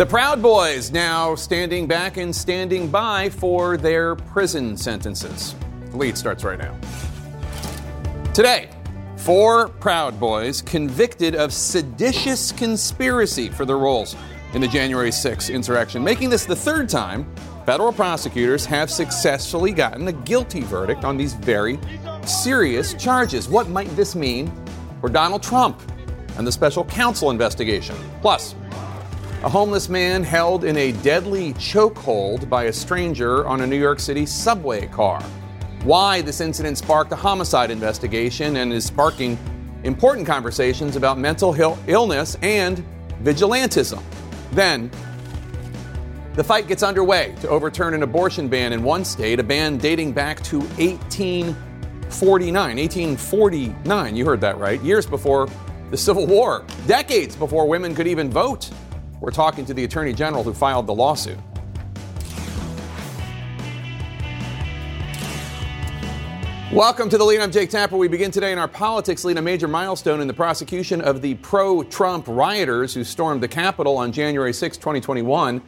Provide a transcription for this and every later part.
The Proud Boys now standing back and standing by for their prison sentences. The lead starts right now. Today, four Proud Boys convicted of seditious conspiracy for their roles in the January 6th insurrection, making this the third time federal prosecutors have successfully gotten a guilty verdict on these very serious charges. What might this mean for Donald Trump and the special counsel investigation? Plus, a homeless man held in a deadly chokehold by a stranger on a New York City subway car. Why this incident sparked a homicide investigation and is sparking important conversations about mental illness and vigilantism. Then, the fight gets underway to overturn an abortion ban in one state, a ban dating back to 1849. 1849, you heard that right. Years before the Civil War, decades before women could even vote. We're talking to the Attorney General who filed the lawsuit. Welcome to the lead. I'm Jake Tapper. We begin today in our politics lead a major milestone in the prosecution of the pro Trump rioters who stormed the Capitol on January 6, 2021,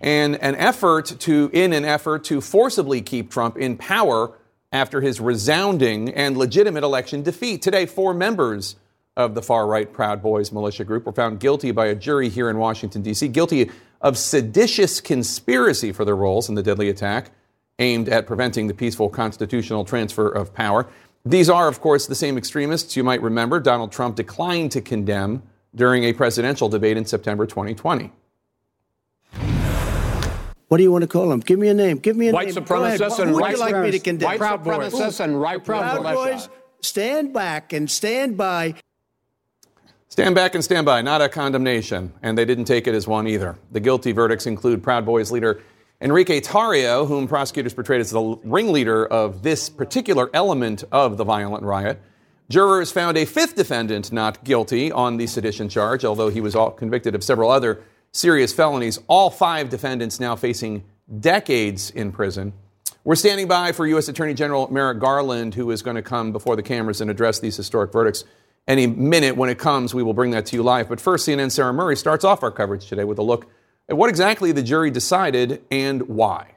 and an effort to, in an effort to forcibly keep Trump in power after his resounding and legitimate election defeat. Today, four members of the far right Proud Boys militia group were found guilty by a jury here in Washington, D.C., guilty of seditious conspiracy for their roles in the deadly attack aimed at preventing the peaceful constitutional transfer of power. These are, of course, the same extremists you might remember Donald Trump declined to condemn during a presidential debate in September 2020. What do you want to call them? Give me a name. Give me a white name. Supremacists and Who white would like me to condemn? White Proud supremacists and right Proud Boys. Stand back and stand by. Stand back and stand by. Not a condemnation, and they didn't take it as one either. The guilty verdicts include Proud Boys leader Enrique Tarrio, whom prosecutors portrayed as the ringleader of this particular element of the violent riot. Jurors found a fifth defendant not guilty on the sedition charge, although he was convicted of several other serious felonies. All five defendants now facing decades in prison. We're standing by for U.S. Attorney General Merrick Garland, who is going to come before the cameras and address these historic verdicts. Any minute when it comes, we will bring that to you live. But first, CNN's Sarah Murray starts off our coverage today with a look at what exactly the jury decided and why.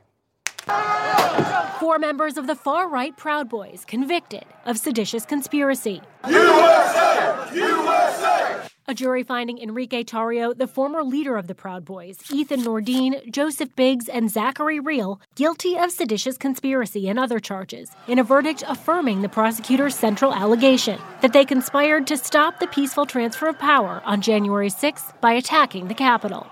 Four members of the far right Proud Boys convicted of seditious conspiracy. USA! USA! A jury finding Enrique Tarrio, the former leader of the Proud Boys, Ethan Nordean, Joseph Biggs, and Zachary Rehl, guilty of seditious conspiracy and other charges, in a verdict affirming the prosecutor's central allegation that they conspired to stop the peaceful transfer of power on January 6th by attacking the Capitol.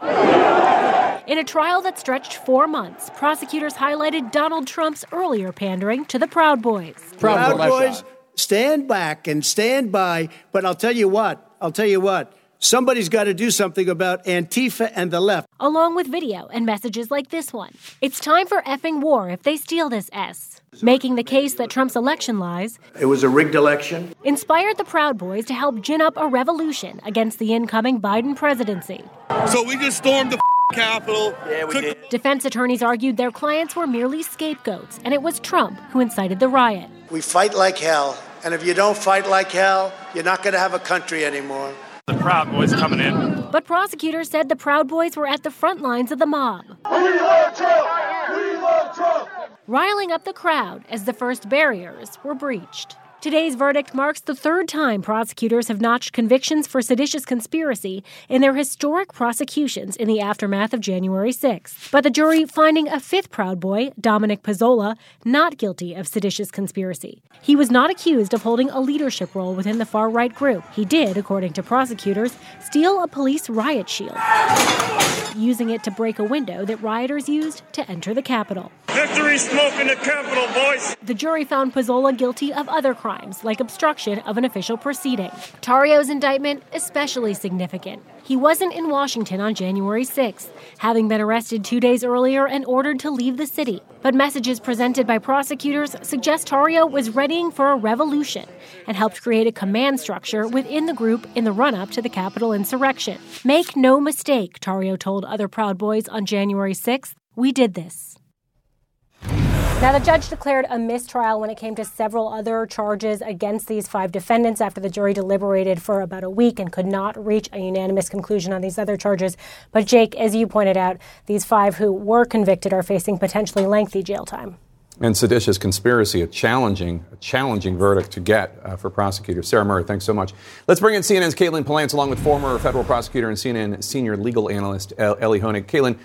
In a trial that stretched four months, prosecutors highlighted Donald Trump's earlier pandering to the Proud Boys. Proud, Proud Boys, stand back and stand by. But I'll tell you what, I'll tell you what, somebody's got to do something about Antifa and the left. Along with video and messages like this one. It's time for effing war if they steal this S. Making the case that Trump's election lies. It was a rigged election. Inspired the Proud Boys to help gin up a revolution against the incoming Biden presidency. So we just stormed the Capitol. Yeah, we did. Defense attorneys argued their clients were merely scapegoats, and it was Trump who incited the riot. We fight like hell, and if you don't fight like hell, you're not going to have a country anymore. The Proud Boys coming in. But prosecutors said the Proud Boys were at the front lines of the mob. We love Trump! We love Trump! Riling up the crowd as the first barriers were breached. Today's verdict marks the third time prosecutors have notched convictions for seditious conspiracy in their historic prosecutions in the aftermath of January 6th. But the jury finding a fifth Proud Boy, Dominic Pezzola, not guilty of seditious conspiracy. He was not accused of holding a leadership role within the far right group. He did, according to prosecutors, steal a police riot shield, using it to break a window that rioters used to enter the Capitol. Victory smoke in the Capitol, boys! The jury found Pezzola guilty of other crimes crimes like obstruction of an official proceeding. Tarrio's indictment especially significant. He wasn't in Washington on January 6th, having been arrested two days earlier and ordered to leave the city. But messages presented by prosecutors suggest Tarrio was readying for a revolution and helped create a command structure within the group in the run up to the Capitol insurrection. Make no mistake, Tarrio told other Proud Boys on January 6th, we did this. Now, the judge declared a mistrial when it came to several other charges against these five defendants after the jury deliberated for about a week and could not reach a unanimous conclusion on these other charges. But, Jake, as you pointed out, these five who were convicted are facing potentially lengthy jail time. And seditious conspiracy, a challenging, a challenging verdict to get uh, for prosecutors. Sarah Murray, thanks so much. Let's bring in CNN's Katelyn Polantz along with former federal prosecutor and CNN senior legal analyst Elie Honig. Katelyn,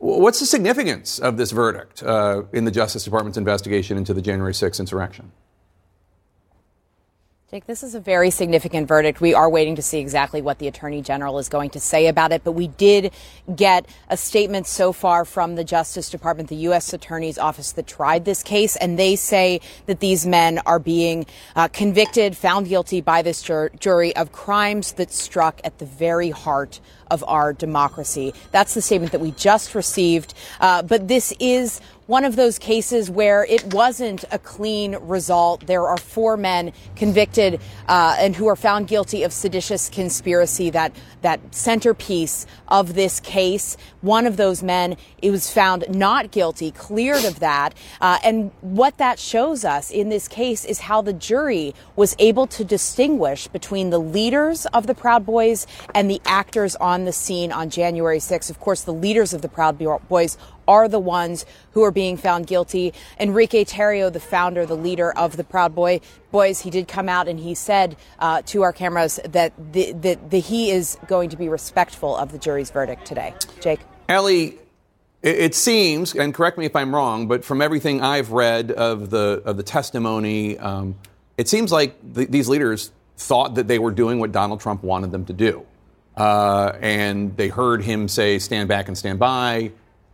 What's the significance of this verdict uh, in the Justice Department's investigation into the January 6th insurrection? Jake, this is a very significant verdict. We are waiting to see exactly what the Attorney General is going to say about it, but we did get a statement so far from the Justice Department, the U.S. Attorney's Office that tried this case, and they say that these men are being uh, convicted, found guilty by this jur- jury of crimes that struck at the very heart of our democracy. That's the statement that we just received. Uh, but this is one of those cases where it wasn't a clean result. There are four men convicted uh, and who are found guilty of seditious conspiracy. That that centerpiece of this case. One of those men it was found not guilty, cleared of that. Uh, and what that shows us in this case is how the jury was able to distinguish between the leaders of the Proud Boys and the actors on the scene on January 6th. Of course, the leaders of the Proud Boys are the ones who are being found guilty. Enrique Tarrio, the founder, the leader of the Proud Boy Boys, he did come out and he said uh, to our cameras that the, that the, he is going to be respectful of the jury's verdict today. Jake, Elie, It seems, and correct me if I'm wrong, but from everything I've read of the of the testimony, um, it seems like the, these leaders thought that they were doing what Donald Trump wanted them to do, uh, and they heard him say, "Stand back and stand by."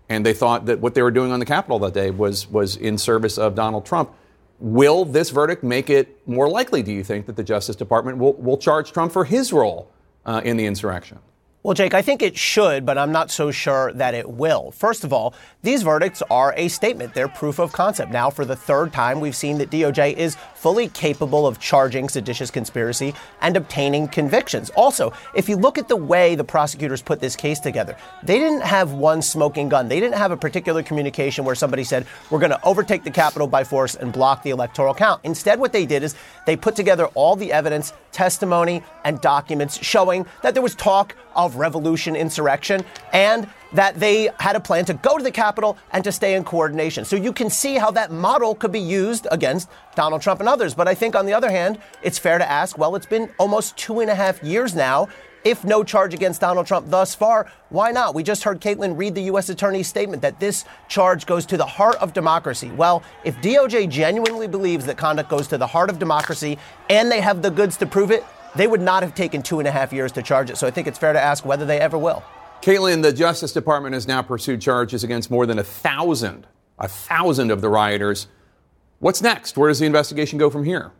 And they thought that what they were doing on the Capitol that day was, was in service of Donald Trump. Will this verdict make it more likely, do you think, that the Justice Department will, will charge Trump for his role uh, in the insurrection? Well, Jake, I think it should, but I'm not so sure that it will. First of all, these verdicts are a statement. They're proof of concept. Now, for the third time, we've seen that DOJ is fully capable of charging seditious conspiracy and obtaining convictions. Also, if you look at the way the prosecutors put this case together, they didn't have one smoking gun. They didn't have a particular communication where somebody said, we're going to overtake the Capitol by force and block the electoral count. Instead, what they did is they put together all the evidence, testimony, and documents showing that there was talk of revolution, insurrection, and that they had a plan to go to the Capitol and to stay in coordination. So you can see how that model could be used against Donald Trump and others. But I think, on the other hand, it's fair to ask well, it's been almost two and a half years now. If no charge against Donald Trump thus far, why not? We just heard Katelyn read the U.S. Attorney's statement that this charge goes to the heart of democracy. Well, if DOJ genuinely believes that conduct goes to the heart of democracy and they have the goods to prove it, they would not have taken two and a half years to charge it. So I think it's fair to ask whether they ever will. Katelyn, the Justice Department has now pursued charges against more than a thousand, a thousand of the rioters. What's next? Where does the investigation go from here?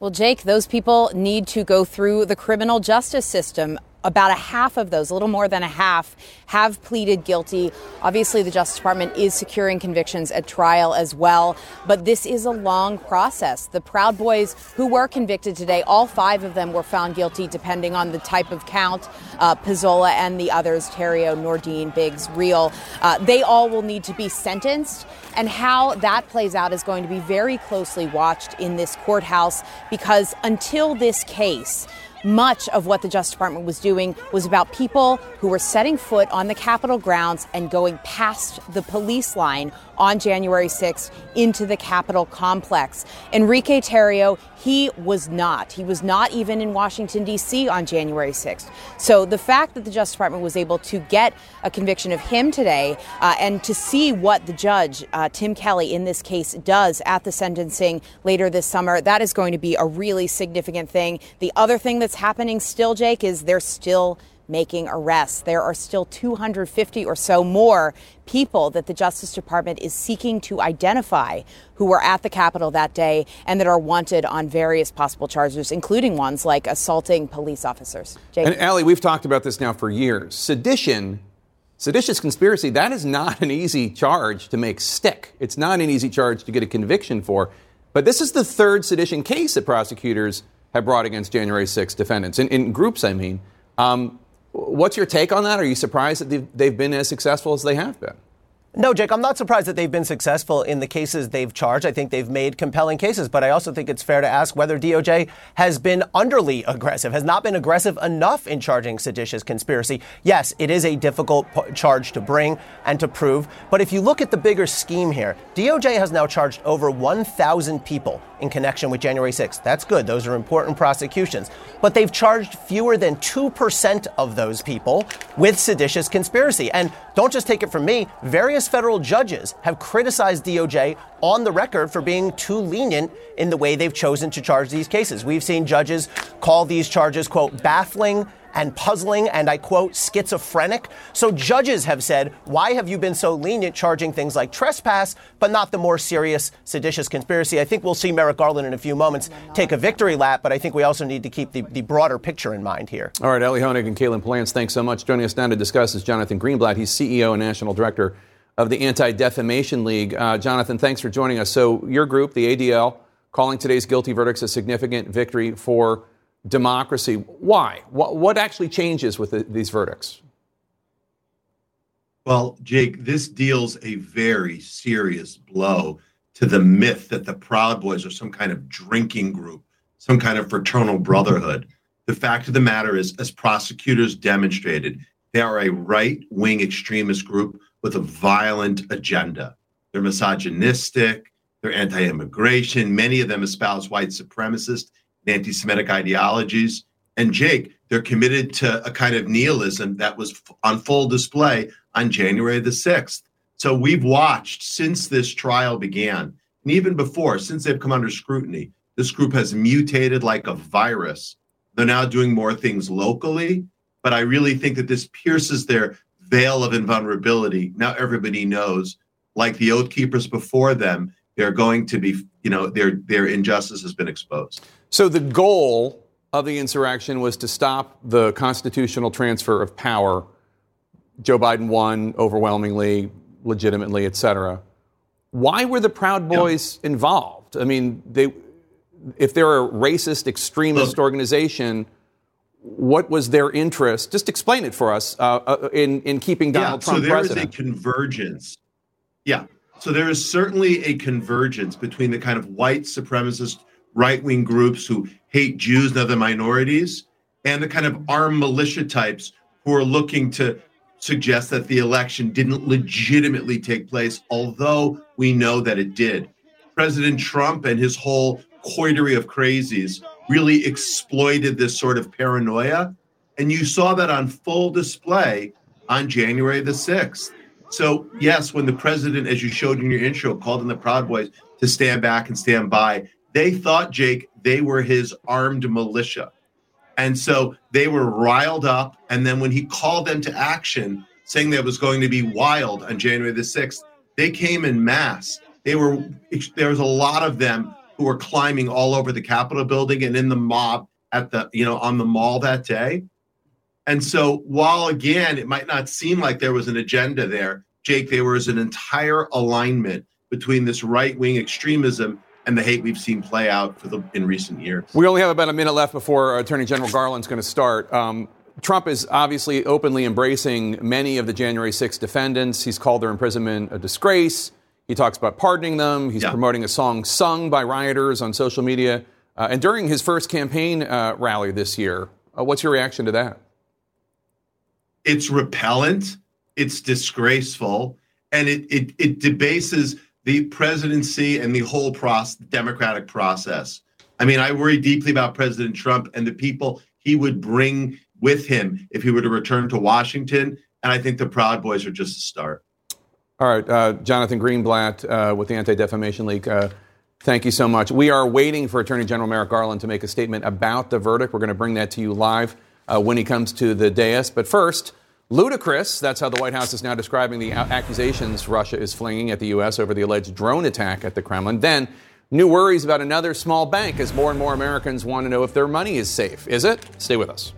Well, Jake, those people need to go through the criminal justice system about a half of those, a little more than a half, have pleaded guilty. Obviously, the Justice Department is securing convictions at trial as well, but this is a long process. The Proud Boys who were convicted today, all five of them were found guilty, depending on the type of count. Uh, Pezzola and the others, Tarrio, Nordean, Biggs, Rehl, uh, they all will need to be sentenced. And how that plays out is going to be very closely watched in this courthouse because until this case, much of what the Justice Department was doing was about people who were setting foot on the Capitol grounds and going past the police line on January 6th into the Capitol complex. Enrique Tarrio, he was not. He was not even in Washington, D.C. on January 6th. So the fact that the Justice Department was able to get a conviction of him today uh, and to see what the judge, uh, Tim Kelly, in this case does at the sentencing later this summer, that is going to be a really significant thing. The other thing that's happening still, Jake, is there's still making arrests. There are still 250 or so more people that the Justice Department is seeking to identify who were at the Capitol that day and that are wanted on various possible charges, including ones like assaulting police officers. Jake. And Elie, we've talked about this now for years. Sedition. Seditious conspiracy, that is not an easy charge to make stick. It's not an easy charge to get a conviction for. But this is the third sedition case that prosecutors have brought against January 6 defendants, in, in groups, I mean. Um, What's your take on that? Are you surprised that they've, they've been as successful as they have been? No, Jake, I'm not surprised that they've been successful in the cases they've charged. I think they've made compelling cases, but I also think it's fair to ask whether DOJ has been underly aggressive, has not been aggressive enough in charging seditious conspiracy. Yes, it is a difficult p- charge to bring and to prove, but if you look at the bigger scheme here, DOJ has now charged over 1,000 people in connection with January 6th. That's good. Those are important prosecutions. But they've charged fewer than 2% of those people with seditious conspiracy. And don't just take it from me, various federal judges have criticized DOJ on the record for being too lenient in the way they've chosen to charge these cases. We've seen judges call these charges, quote, baffling and puzzling, and I quote, schizophrenic. So judges have said, why have you been so lenient charging things like trespass, but not the more serious seditious conspiracy? I think we'll see Merrick Garland in a few moments take a victory lap, but I think we also need to keep the, the broader picture in mind here. All right, Elie Honig and Katelyn Polantz, thanks so much. Joining us now to discuss is Jonathan Greenblatt. He's CEO and National Director of the Anti Defamation League. Uh, Jonathan, thanks for joining us. So, your group, the ADL, calling today's guilty verdicts a significant victory for democracy. Why? What, what actually changes with the, these verdicts? Well, Jake, this deals a very serious blow to the myth that the Proud Boys are some kind of drinking group, some kind of fraternal brotherhood. The fact of the matter is, as prosecutors demonstrated, they are a right wing extremist group with a violent agenda. They're misogynistic, they're anti immigration. Many of them espouse white supremacist anti Semitic ideologies. And Jake, they're committed to a kind of nihilism that was on full display on January the 6th. So we've watched since this trial began, and even before, since they've come under scrutiny, this group has mutated like a virus. They're now doing more things locally, but I really think that this pierces their veil of invulnerability. Now everybody knows, like the oath keepers before them, they're going to be, you know, their their injustice has been exposed. So the goal of the insurrection was to stop the constitutional transfer of power. Joe Biden won overwhelmingly, legitimately, et cetera. Why were the Proud Boys yeah. involved? I mean, they, if they're a racist, extremist Look, organization, what was their interest? Just explain it for us uh, uh, in in keeping Donald yeah, Trump so there president. is a convergence. Yeah, so there is certainly a convergence between the kind of white supremacist right wing groups who hate Jews and other minorities and the kind of armed militia types who are looking to suggest that the election didn't legitimately take place, although we know that it did. President Trump and his whole coterie of crazies really exploited this sort of paranoia. And you saw that on full display on January the 6th. So, yes, when the president, as you showed in your intro, called on the Proud Boys to stand back and stand by, they thought, Jake, they were his armed militia. And so they were riled up. And then when he called them to action, saying that it was going to be wild on January the 6th, they came in mass. They were there was a lot of them who were climbing all over the Capitol building and in the mob at the, you know, on the mall that day. And so, while again, it might not seem like there was an agenda there, Jake, there was an entire alignment between this right wing extremism and the hate we've seen play out for the in recent years. We only have about a minute left before Attorney General Garland's going to start. Um, Trump is obviously openly embracing many of the January 6 defendants. He's called their imprisonment a disgrace. He talks about pardoning them. He's yeah. promoting a song sung by rioters on social media. Uh, and during his first campaign uh, rally this year, uh, what's your reaction to that? it's repellent, it's disgraceful, and it it, it debases the presidency and the whole process, democratic process. I mean, I worry deeply about President Trump and the people he would bring with him if he were to return to Washington. And I think the Proud Boys are just a start. All right, uh, Jonathan Greenblatt uh, with the Anti Defamation League. Uh, thank you so much. We are waiting for Attorney General Merrick Garland to make a statement about the verdict. We're going to bring that to you live uh, when he comes to the dais. But first, ludicrous. That's how the White House is now describing the accusations Russia is flinging at the U.S. over the alleged drone attack at the Kremlin. Then, new worries about another small bank as more and more Americans want to know if their money is safe. Is it? Stay with us.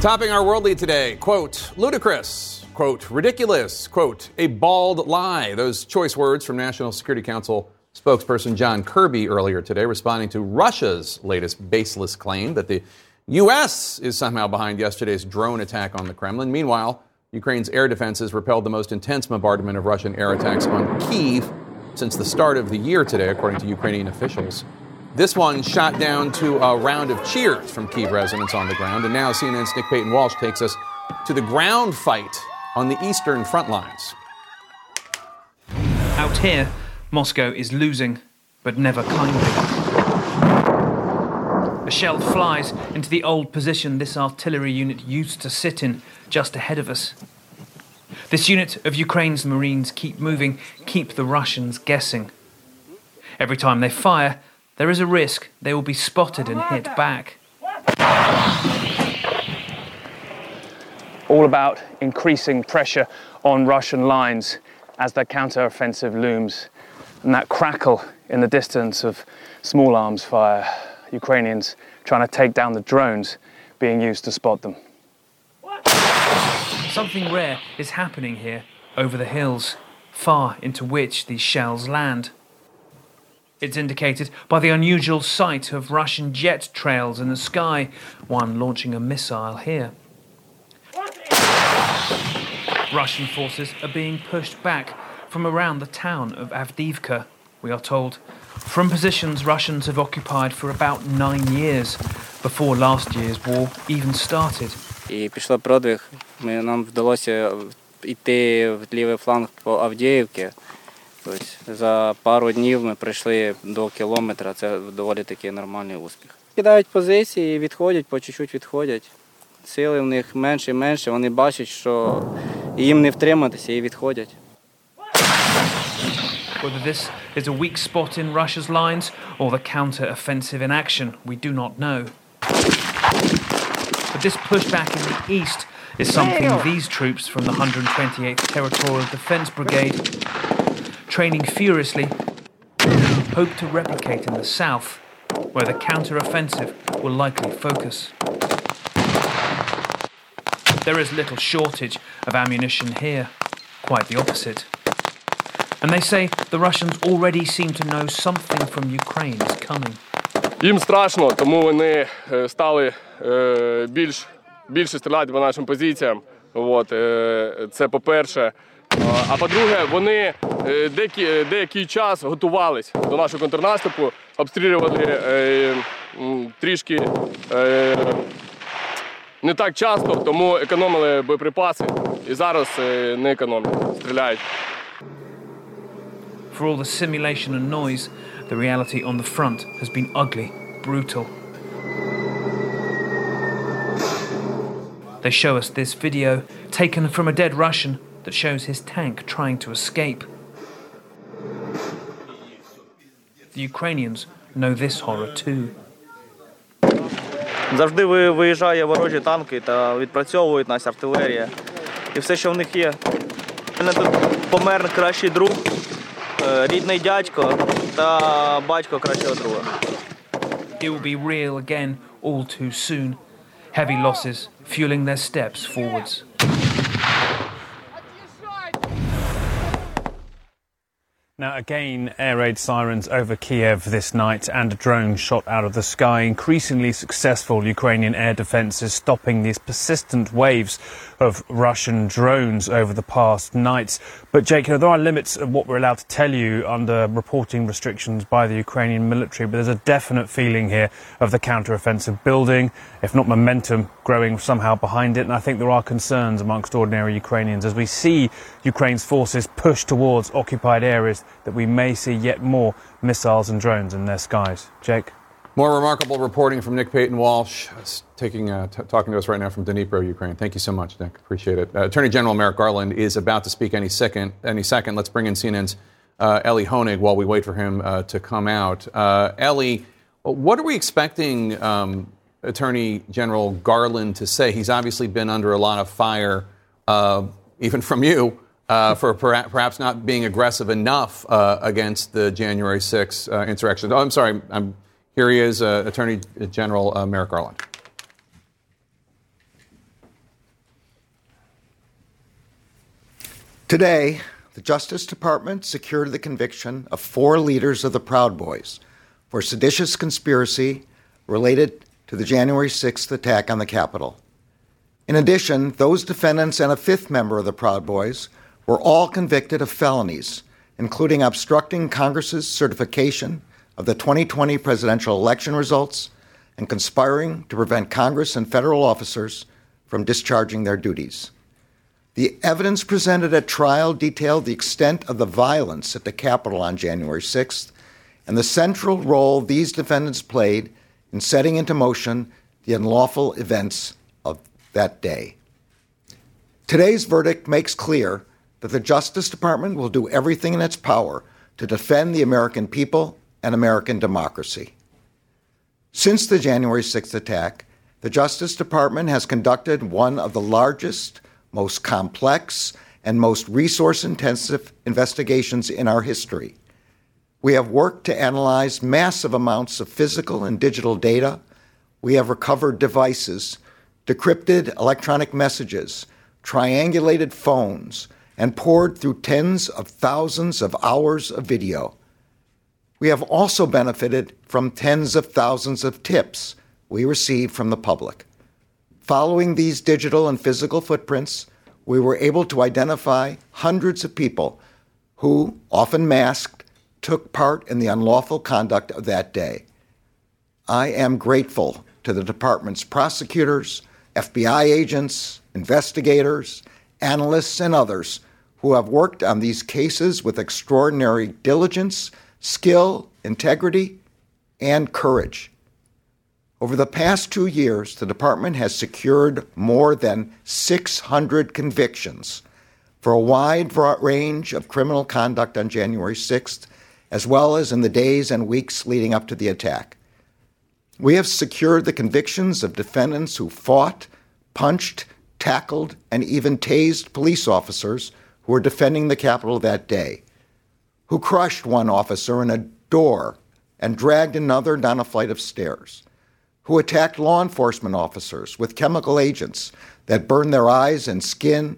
Topping our world lead today, quote, ludicrous, quote, ridiculous, quote, a bald lie. Those choice words from National Security Council spokesperson John Kirby earlier today, responding to Russia's latest baseless claim that the U.S. is somehow behind yesterday's drone attack on the Kremlin. Meanwhile, Ukraine's air defenses repelled the most intense bombardment of Russian air attacks on Kiev since the start of the year today, according to Ukrainian officials. This one shot down to a round of cheers from Kiev residents on the ground. And now CNN's Nick Paton Walsh takes us to the ground fight on the eastern front lines. Out here, Moscow is losing, but never kindly. A shell flies into the old position this artillery unit used to sit in just ahead of us. This unit of Ukraine's Marines keep moving, keep the Russians guessing. Every time they fire, there is a risk they will be spotted and hit back. All about increasing pressure on Russian lines as their counter-offensive looms, and that crackle in the distance of small arms fire, Ukrainians trying to take down the drones being used to spot them. Something rare is happening here over the hills, far into which these shells land. It's indicated by the unusual sight of Russian jet trails in the sky, one launching a missile here. Russian forces are being pushed back from around the town of Avdiivka, we are told, from positions Russians have occupied for about nine years before last year's war even started. І пішло продвиг. Ми нам вдалося йти в лівий фланг по Авдіївці. Тобто за пару днів ми прийшли до кілометра. Це доволі такий нормальний успіх. Кидають позиції, відходять, по чуть-чуть відходять. Сили в них менше і менше. Вони бачать, що їм не втриматися і відходять. Whether this is a weak spot in Russia's lines or the counter offensive in action, we do not know. But this pushback in the east is something these troops from the 128th Territorial Defence Brigade, training furiously, hope to replicate in the south, where the counter offensive will likely focus. There is little shortage of ammunition here, quite the opposite. And they say the Russians already seem to know something from Ukraine is coming. Їм страшно, тому вони е, стали е, більш, більше стріляти по нашим позиціям. От, е, це по-перше. А- по-друге, вони деякий, деякий час готувались до нашого контрнаступу, обстрілювали трішки не так часто, тому економили боєприпаси. І зараз не економлять, стріляють. For all the simulation and noise, the reality on the front has been ugly, brutal. They show us this video taken from a dead Russian that shows his tank trying to escape. The Ukrainians know this horror too. Завжди ви- виїжджає ворожі танки та відпрацьовують нас артилерія. І все, що в них є. У мене тут помер кращий друг, е, рідний дядько та батько кращого друга. It will be real again all too soon. Heavy losses fueling their steps forwards. Now, again, air raid sirens over Kiev this night and a drone shot out of the sky. Increasingly successful Ukrainian air defences stopping these persistent waves of Russian drones over the past nights. But, Jake, you know, there are limits of what we're allowed to tell you under reporting restrictions by the Ukrainian military, but there's a definite feeling here of the counter-offensive building, if not momentum, growing somehow behind it. And I think there are concerns amongst ordinary Ukrainians as we see Ukraine's forces push towards occupied areas that we may see yet more missiles and drones in their skies. Jake? More remarkable reporting from Nick Paton Walsh, uh, taking, uh, t- talking to us right now from Dnipro, Ukraine. Thank you so much, Nick. Appreciate it. Uh, Attorney General Merrick Garland is about to speak any second. Any second. Let's bring in CNN's uh, Elie Honig while we wait for him uh, to come out. Uh, Elie, what are we expecting um, Attorney General Garland to say? He's obviously been under a lot of fire, even from you, uh, for perha- perhaps not being aggressive enough uh, against the January 6th uh, insurrection. Oh, I'm sorry. I'm, here he is, uh, Attorney General uh, Merrick Garland. Today, the Justice Department secured the conviction of four leaders of the Proud Boys for seditious conspiracy related to the January 6th attack on the Capitol. In addition, those defendants and a fifth member of the Proud Boys were all convicted of felonies, including obstructing Congress's certification of the 2020 presidential election results and conspiring to prevent Congress and federal officers from discharging their duties. The evidence presented at trial detailed the extent of the violence at the Capitol on January 6th and the central role these defendants played in setting into motion the unlawful events of that day. Today's verdict makes clear that the Justice Department will do everything in its power to defend the American people and American democracy. Since the January 6th attack, the Justice Department has conducted one of the largest, most complex, and most resource intensive investigations in our history. We have worked to analyze massive amounts of physical and digital data. We have recovered devices, decrypted electronic messages, triangulated phones, and poured through tens of thousands of hours of video. We have also benefited from tens of thousands of tips we received from the public. Following these digital and physical footprints, we were able to identify hundreds of people who, often masked, took part in the unlawful conduct of that day. I am grateful to the department's prosecutors, FBI agents, investigators, analysts, and others who have worked on these cases with extraordinary diligence, skill, integrity, and courage. Over the past two years, the department has secured more than 600 convictions for a wide range of criminal conduct on January 6th, as well as in the days and weeks leading up to the attack. We have secured the convictions of defendants who fought, punched, tackled, and even tased police officers who were defending the Capitol that day, who crushed one officer in a door and dragged another down a flight of stairs who attacked law enforcement officers with chemical agents that burned their eyes and skin,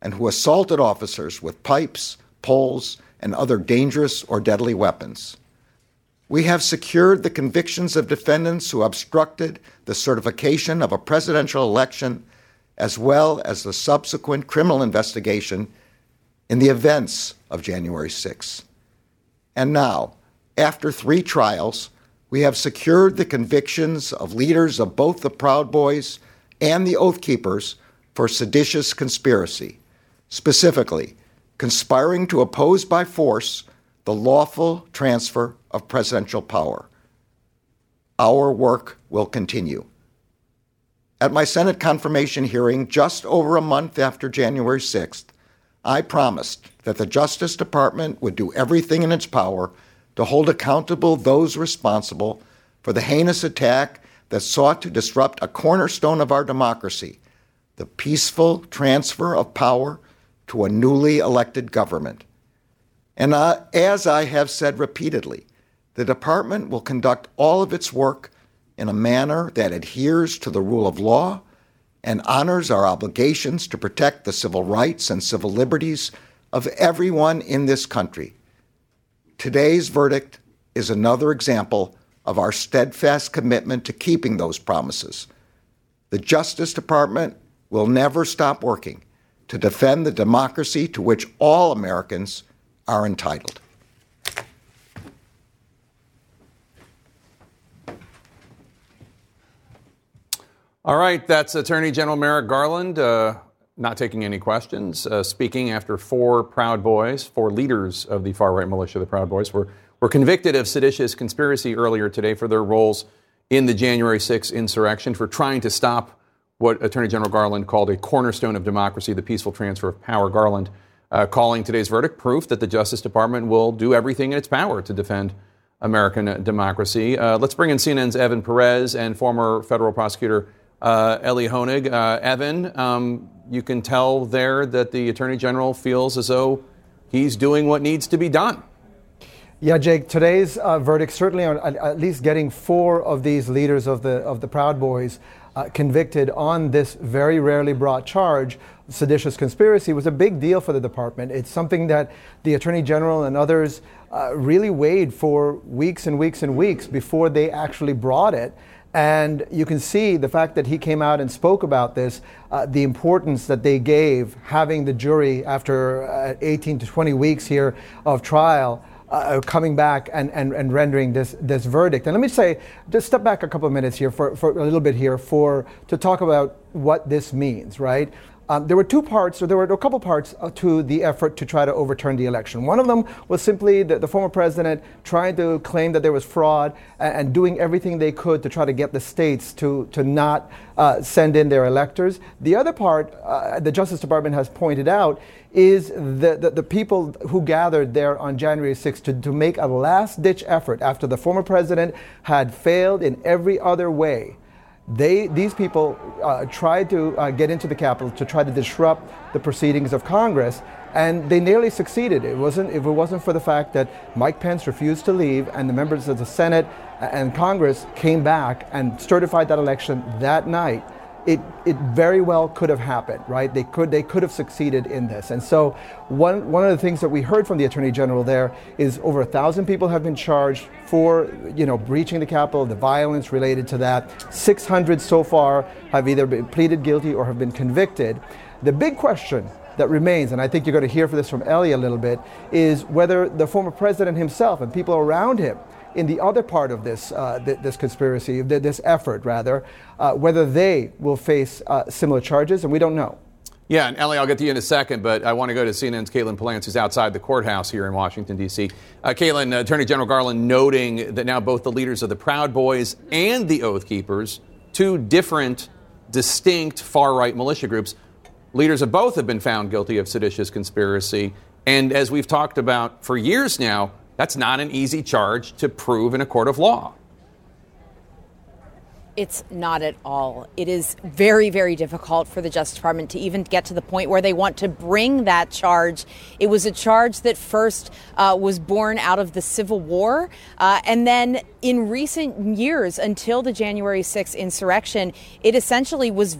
and who assaulted officers with pipes, poles, and other dangerous or deadly weapons. We have secured the convictions of defendants who obstructed the certification of a presidential election, as well as the subsequent criminal investigation in the events of January 6. And now, after three trials, we have secured the convictions of leaders of both the Proud Boys and the Oath Keepers for seditious conspiracy, specifically, conspiring to oppose by force the lawful transfer of presidential power. Our work will continue. At my Senate confirmation hearing just over a month after January 6th, I promised that the Justice Department would do everything in its power to hold accountable those responsible for the heinous attack that sought to disrupt a cornerstone of our democracy the peaceful transfer of power to a newly elected government. And uh, as I have said repeatedly, the department will conduct all of its work in a manner that adheres to the rule of law and honors our obligations to protect the civil rights and civil liberties of everyone in this country. Today's verdict is another example of our steadfast commitment to keeping those promises. The Justice Department will never stop working to defend the democracy to which all Americans are entitled. All right, that's Attorney General Merrick Garland. Uh, not taking any questions, uh, speaking after four Proud Boys, four leaders of the far right militia, the Proud Boys, were, were convicted of seditious conspiracy earlier today for their roles in the January 6th insurrection, for trying to stop what Attorney General Garland called a cornerstone of democracy, the peaceful transfer of power. Garland uh, calling today's verdict proof that the Justice Department will do everything in its power to defend American democracy. Uh, let's bring in CNN's Evan Perez and former federal prosecutor uh, Elie Honig. Uh, Evan, um, you can tell there that the Attorney General feels as though he's doing what needs to be done. Yeah, Jake. Today's uh, verdict certainly on at least getting four of these leaders of the of the Proud Boys uh, convicted on this very rarely brought charge, seditious conspiracy, was a big deal for the department. It's something that the Attorney General and others uh, really weighed for weeks and weeks and weeks before they actually brought it. And you can see the fact that he came out and spoke about this, uh, the importance that they gave having the jury after uh, 18 to 20 weeks here of trial. Uh, coming back and, and, and rendering this, this verdict. And let me say, just step back a couple of minutes here for, for a little bit here for to talk about what this means, right? Um, there were two parts, or there were a couple parts uh, to the effort to try to overturn the election. One of them was simply the, the former president trying to claim that there was fraud and, and, doing everything they could to try to get the states to, to not uh, send in their electors. The other part, uh, the Justice Department has pointed out, is the, the, the, people who gathered there on January 6th to, to make a last ditch effort after the former president had failed in every other way they, these people uh, tried to uh, get into the Capitol to try to disrupt the proceedings of Congress, and they nearly succeeded. It wasn't, if it wasn't for the fact that Mike Pence refused to leave, and the members of the Senate and Congress came back and certified that election that night, it, it very well could have happened, right? They could, they could have succeeded in this. And so, one, one of the things that we heard from the Attorney General there is over a thousand people have been charged for, you know, breaching the Capitol, the violence related to that. 600 so far have either been pleaded guilty or have been convicted. The big question that remains, and I think you're going to hear for this from Elie a little bit, is whether the former president himself and people around him in the other part of this, uh, th- this conspiracy, th- this effort rather, uh, whether they will face uh, similar charges, and we don't know. Yeah, and Elie, I'll get to you in a second, but I want to go to CNN's Katelyn Polantz, who's outside the courthouse here in Washington, D.C. Uh, Katelyn, Attorney General Garland noting that now both the leaders of the Proud Boys and the Oath Keepers, two different, distinct far right militia groups, leaders of both have been found guilty of seditious conspiracy. And as we've talked about for years now, that's not an easy charge to prove in a court of law. It's not at all. It is very, very difficult for the Justice Department to even get to the point where they want to bring that charge. It was a charge that first uh, was born out of the Civil War. Uh, and then in recent years, until the January 6th insurrection, it essentially was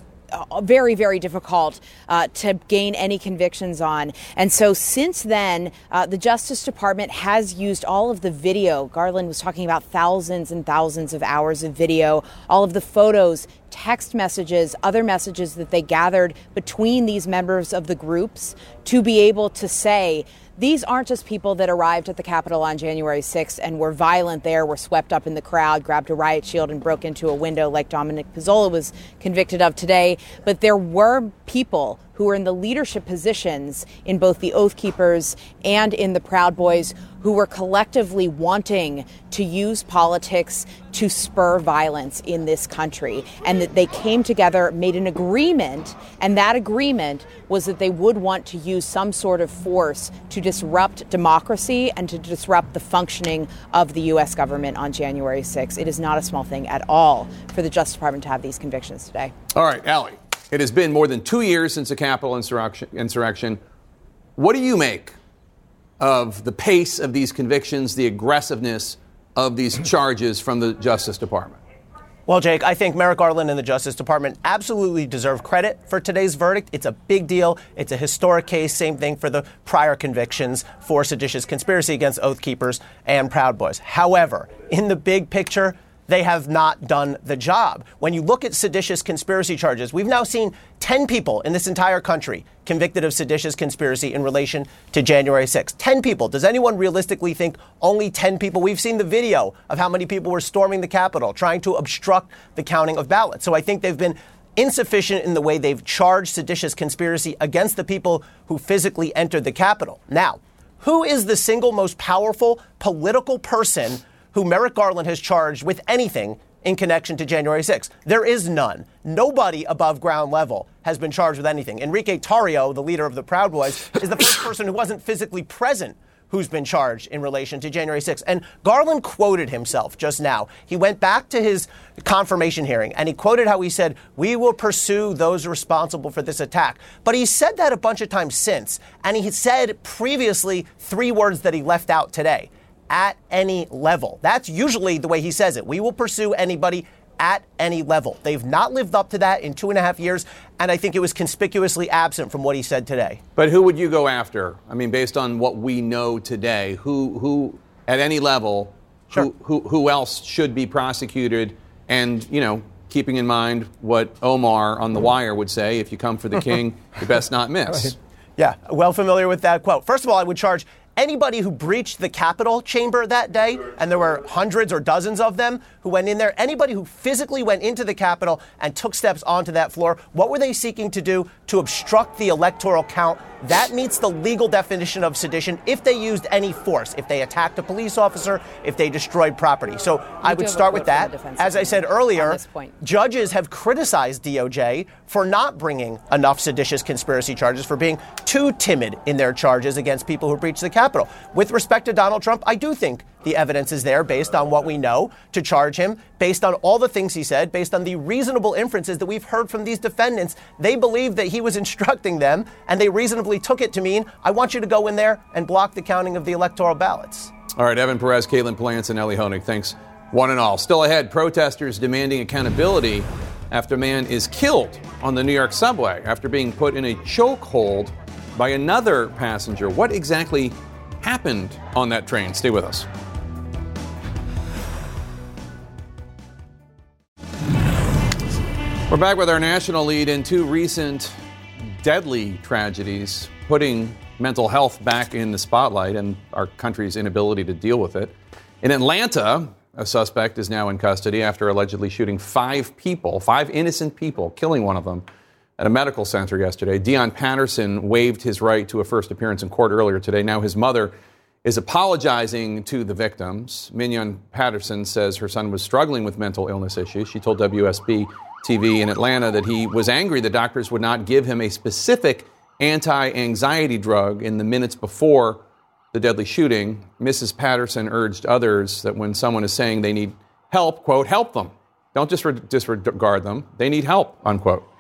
very, very difficult uh, to gain any convictions on. And so since then, uh, the Justice Department has used all of the video. Garland was talking about thousands and thousands of hours of video, all of the photos, text messages, other messages that they gathered between these members of the groups to be able to say, these aren't just people that arrived at the Capitol on January 6th and were violent there, were swept up in the crowd, grabbed a riot shield, and broke into a window like Dominic Pezzola was convicted of today. But there were people who were in the leadership positions in both the Oath Keepers and in the Proud Boys who were collectively wanting to use politics to spur violence in this country. And that they came together, made an agreement, and that agreement was that they would want to use some sort of force to disrupt democracy and to disrupt the functioning of the U.S. government on January 6th. It is not a small thing at all for the Justice Department to have these convictions today. All right, Allie. It has been more than two years since the Capitol insurrection. insurrection. What do you make of the pace of these convictions, the aggressiveness of these charges from the Justice Department? Well, Jake, I think Merrick Garland and the Justice Department absolutely deserve credit for today's verdict. It's a big deal. It's a historic case. Same thing for the prior convictions for seditious conspiracy against Oath Keepers and Proud Boys. However, in the big picture, they have not done the job. When you look at seditious conspiracy charges, we've now seen 10 people in this entire country convicted of seditious conspiracy in relation to January 6th. 10 people. Does anyone realistically think only 10 people? We've seen the video of how many people were storming the Capitol, trying to obstruct the counting of ballots. So I think they've been insufficient in the way they've charged seditious conspiracy against the people who physically entered the Capitol. Now, who is the single most powerful political person who Merrick Garland has charged with anything in connection to January 6th. There is none. Nobody above ground level has been charged with anything. Enrique Tarrio, the leader of the Proud Boys, is the first person who wasn't physically present who's been charged in relation to January 6th. And Garland quoted himself just now. He went back to his confirmation hearing and he quoted how he said, We will pursue those responsible for this attack. But he said that a bunch of times since. And he said previously three words that he left out today at any level. That's usually the way he says it. We will pursue anybody at any level. They've not lived up to that in two and a half years, and I think it was conspicuously absent from what he said today. But who would you go after? I mean, based on what we know today, who who at any level, sure. who, who who else should be prosecuted? And, you know, keeping in mind what Omar on The Wire would say if you come for the king, you best not miss. Yeah, well familiar with that quote. First of all, I would charge anybody who breached the Capitol chamber that day, and there were hundreds or dozens of them who went in there, anybody who physically went into the Capitol and took steps onto that floor, what were they seeking to do? To obstruct the electoral count. That meets the legal definition of sedition if they used any force, if they attacked a police officer, if they destroyed property. So I would start with that. As I said earlier, judges have criticized DOJ for not bringing enough seditious conspiracy charges, for being too timid in their charges against people who breached the Capitol. With respect to Donald Trump, I do think the evidence is there based on what we know to charge him, based on all the things he said, based on the reasonable inferences that we've heard from these defendants. They believe that he was instructing them, and they reasonably took it to mean, I want you to go in there and block the counting of the electoral ballots. All right, Evan Perez, Katelyn Polantz, and Elie Honig. Thanks, one and all. Still ahead, protesters demanding accountability after a man is killed on the New York subway after being put in a chokehold by another passenger. What exactly happened on that train? Stay with us. We're back with our national lead in two recent deadly tragedies, putting mental health back in the spotlight and our country's inability to deal with it. In Atlanta, a suspect is now in custody after allegedly shooting five people, five innocent people, killing one of them at a medical center yesterday. Deion Patterson waived his right to a first appearance in court earlier today. Now his mother is apologizing to the victims. Mignon Patterson says her son was struggling with mental illness issues. She told WSB TV in Atlanta that he was angry the doctors would not give him a specific anti anxiety drug in the minutes before the deadly shooting. Mrs. Patterson urged others that when someone is saying they need help, quote, help them. Don't disre- disregard them. They need help, unquote.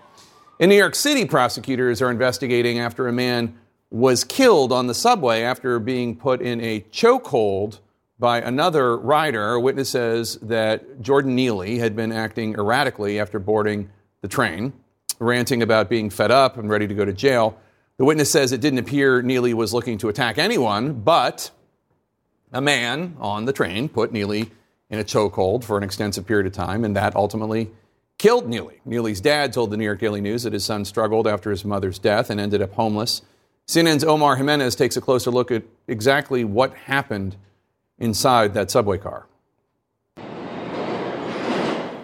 In New York City, prosecutors are investigating after a man was killed on the subway after being put in a chokehold by another rider. A witness says that Jordan Neely had been acting erratically after boarding the train, ranting about being fed up and ready to go to jail. The witness says it didn't appear Neely was looking to attack anyone, but a man on the train put Neely in a chokehold for an extensive period of time, and that ultimately killed Neely. Neely's dad told the New York Daily News that his son struggled after his mother's death and ended up homeless. CNN's Omar Jimenez takes a closer look at exactly what happened inside that subway car.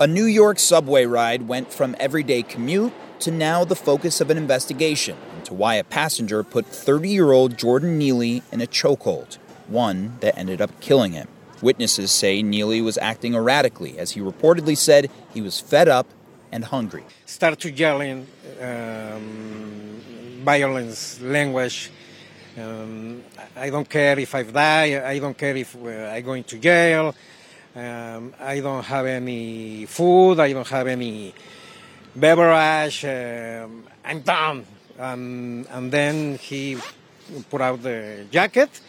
A New York subway ride went from everyday commute to now the focus of an investigation into why a passenger put 30 year old Jordan Neely in a chokehold, one that ended up killing him. Witnesses say Neely was acting erratically as he reportedly said he was fed up and hungry. Start to yelling um, violence, language. Um, I don't care if I die. I don't care if uh, I go into jail. Um, I don't have any food. I don't have any beverage. Um, I'm done. Um, and then he put out the jacket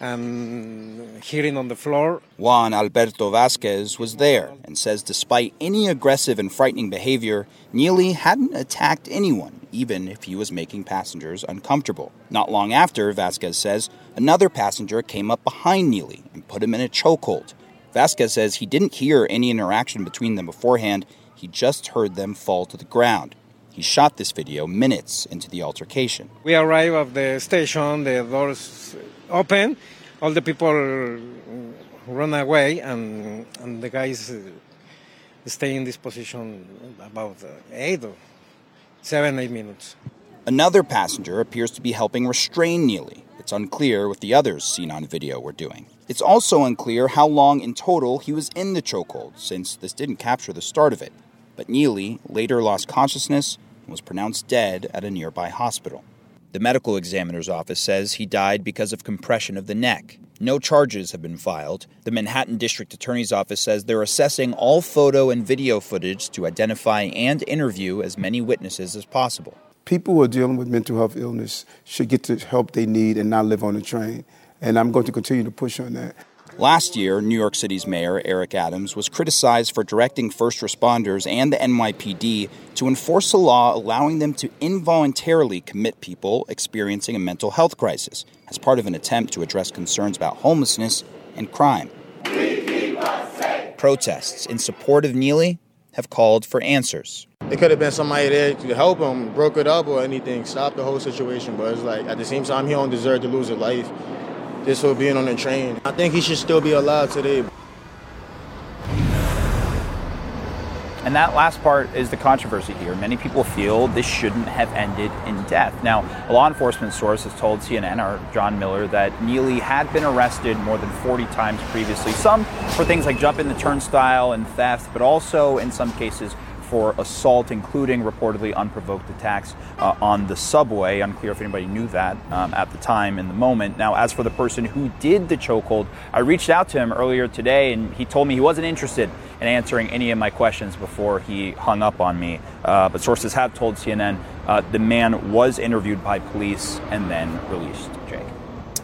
Um, and hitting on the floor. Juan Alberto Vasquez was there and says despite any aggressive and frightening behavior, Neely hadn't attacked anyone, even if he was making passengers uncomfortable. Not long after, Vasquez says, another passenger came up behind Neely and put him in a chokehold. Vasquez says he didn't hear any interaction between them beforehand, he just heard them fall to the ground. He shot this video minutes into the altercation. We arrive at the station, the doors open, all the people run away, and, and the guys uh, stay in this position about uh, eight or seven, eight minutes. Another passenger appears to be helping restrain Neely. It's unclear what the others seen on video were doing. It's also unclear how long in total he was in the chokehold, since this didn't capture the start of it. But Neely later lost consciousness and was pronounced dead at a nearby hospital. The medical examiner's office says he died because of compression of the neck. No charges have been filed. The Manhattan District Attorney's Office says they're assessing all photo and video footage to identify and interview as many witnesses as possible. People who are dealing with mental health illness should get the help they need and not live on the train. And I'm going to continue to push on that. Last year, New York City's Mayor Eric Adams was criticized for directing first responders and the NYPD to enforce a law allowing them to involuntarily commit people experiencing a mental health crisis as part of an attempt to address concerns about homelessness and crime. Protests in support of Neely have called for answers. It could have been somebody there to help him, broke it up or anything, stop the whole situation. But it's like at the same time, he don't deserve to lose his life just for being on the train. I think he should still be alive today. And that last part is the controversy here. Many people feel this shouldn't have ended in death. Now, a law enforcement source has told CNN, or John Miller, that Neely had been arrested more than 40 times previously, some for things like jumping the turnstile and theft, but also in some cases for assault, including reportedly unprovoked attacks uh, on the subway. Unclear if anybody knew that um, at the time in the moment. Now, as for the person who did the chokehold, I reached out to him earlier today and he told me he wasn't interested in answering any of my questions before he hung up on me. Uh, but sources have told CNN uh, the man was interviewed by police and then released. Jake.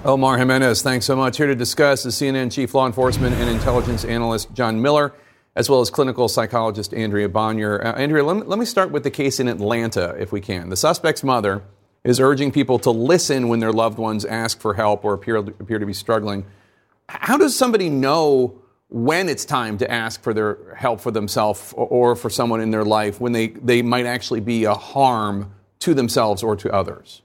Omar Jimenez, thanks so much. Here to discuss is CNN Chief Law Enforcement and Intelligence Analyst John Miller as well as clinical psychologist Andrea Bonior. Uh, Andrea, let me, let me start with the case in Atlanta, if we can. The suspect's mother is urging people to listen when their loved ones ask for help or appear, appear to be struggling. How does somebody know when it's time to ask for their help for themselves or for someone in their life when they, they might actually be a harm to themselves or to others?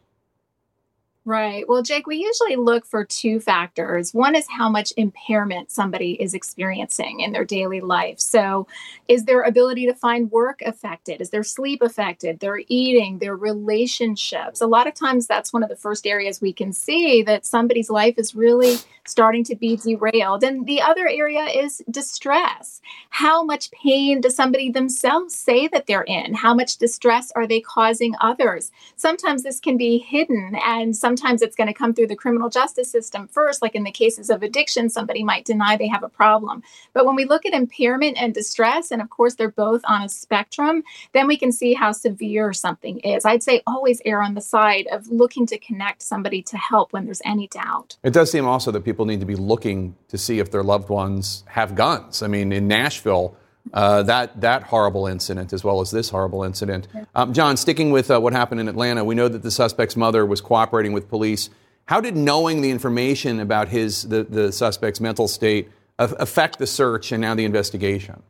Right. Well, Jake, we usually look for two factors. One is how much impairment somebody is experiencing in their daily life. So, is their ability to find work affected? Is their sleep affected? Their eating, their relationships? A lot of times, that's one of the first areas we can see that somebody's life is really starting to be derailed. And the other area is distress. How much pain does somebody themselves say that they're in? How much distress are they causing others? Sometimes this can be hidden, and sometimes it's going to come through the criminal justice system first. Like in the cases of addiction, somebody might deny they have a problem. But when we look at impairment and distress, and of course they're both on a spectrum, then we can see how severe something is. I'd say always err on the side of looking to connect somebody to help when there's any doubt. It does seem also that people need to be looking to see if their loved ones have guns. I mean, in Nashville, uh, that that horrible incident, as well as this horrible incident. Um, John, sticking with uh, what happened in Atlanta, we know that the suspect's mother was cooperating with police. How did knowing the information about his the, the suspect's mental state affect the search and now the investigation?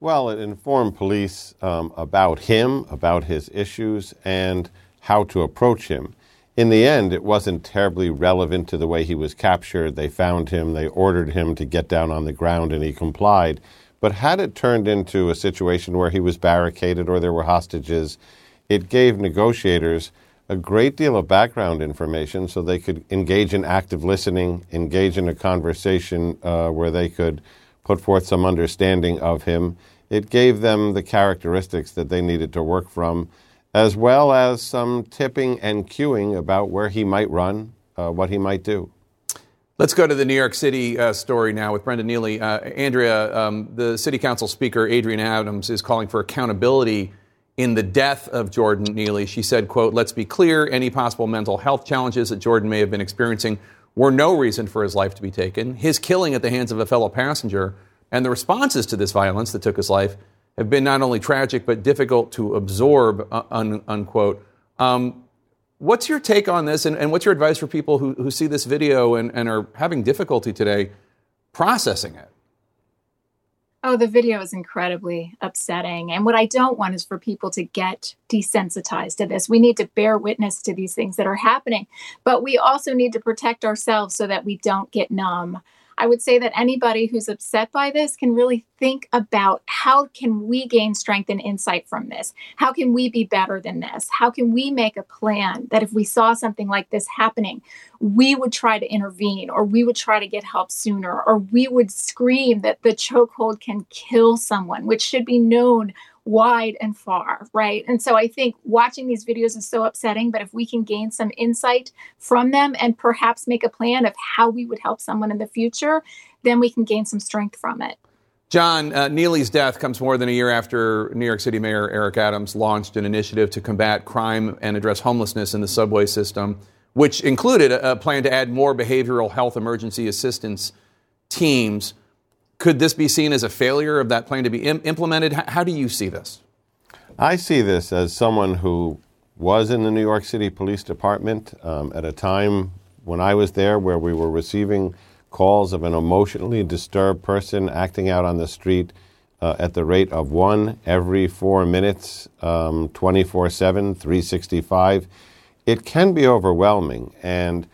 Well, it informed police um, about him, about his issues, and how to approach him. In the end, it wasn't terribly relevant to the way he was captured. They found him, they ordered him to get down on the ground, and he complied. But had it turned into a situation where he was barricaded or there were hostages, it gave negotiators a great deal of background information so they could engage in active listening, engage in a conversation uh, where they could put forth some understanding of him. It gave them the characteristics that they needed to work from, as well as some tipping and cueing about where he might run, uh, what he might do. Let's go to the New York City uh, story now with Brenda Neely. Uh, Andrea, um, the City Council Speaker Adrienne Adams is calling for accountability in the death of Jordan Neely. She said, "quote Let's be clear: any possible mental health challenges that Jordan may have been experiencing were no reason for his life to be taken. His killing at the hands of a fellow passenger and the responses to this violence that took his life have been not only tragic but difficult to absorb." Uh, un- unquote. Um, What's your take on this, and, and what's your advice for people who, who see this video and, and are having difficulty today processing it? Oh, the video is incredibly upsetting. And what I don't want is for people to get desensitized to this. We need to bear witness to these things that are happening, but we also need to protect ourselves so that we don't get numb. I would say that anybody who's upset by this can really think about how can we gain strength and insight from this? How can we be better than this? How can we make a plan that if we saw something like this happening, we would try to intervene or we would try to get help sooner or we would scream that the chokehold can kill someone, which should be known wide and far, right? And so I think watching these videos is so upsetting, but if we can gain some insight from them and perhaps make a plan of how we would help someone in the future, then we can gain some strength from it. John, uh, Neely's death comes more than a year after New York City Mayor Eric Adams launched an initiative to combat crime and address homelessness in the subway system, which included a, a plan to add more behavioral health emergency assistance teams. Could this be seen as a failure of that plan to be Im- implemented? H- how do you see this? I see this as someone who was in the New York City Police Department um, at a time when I was there where we were receiving calls of an emotionally disturbed person acting out on the street uh, at the rate of one every four minutes, um, 24 7, 365. It can be overwhelming. And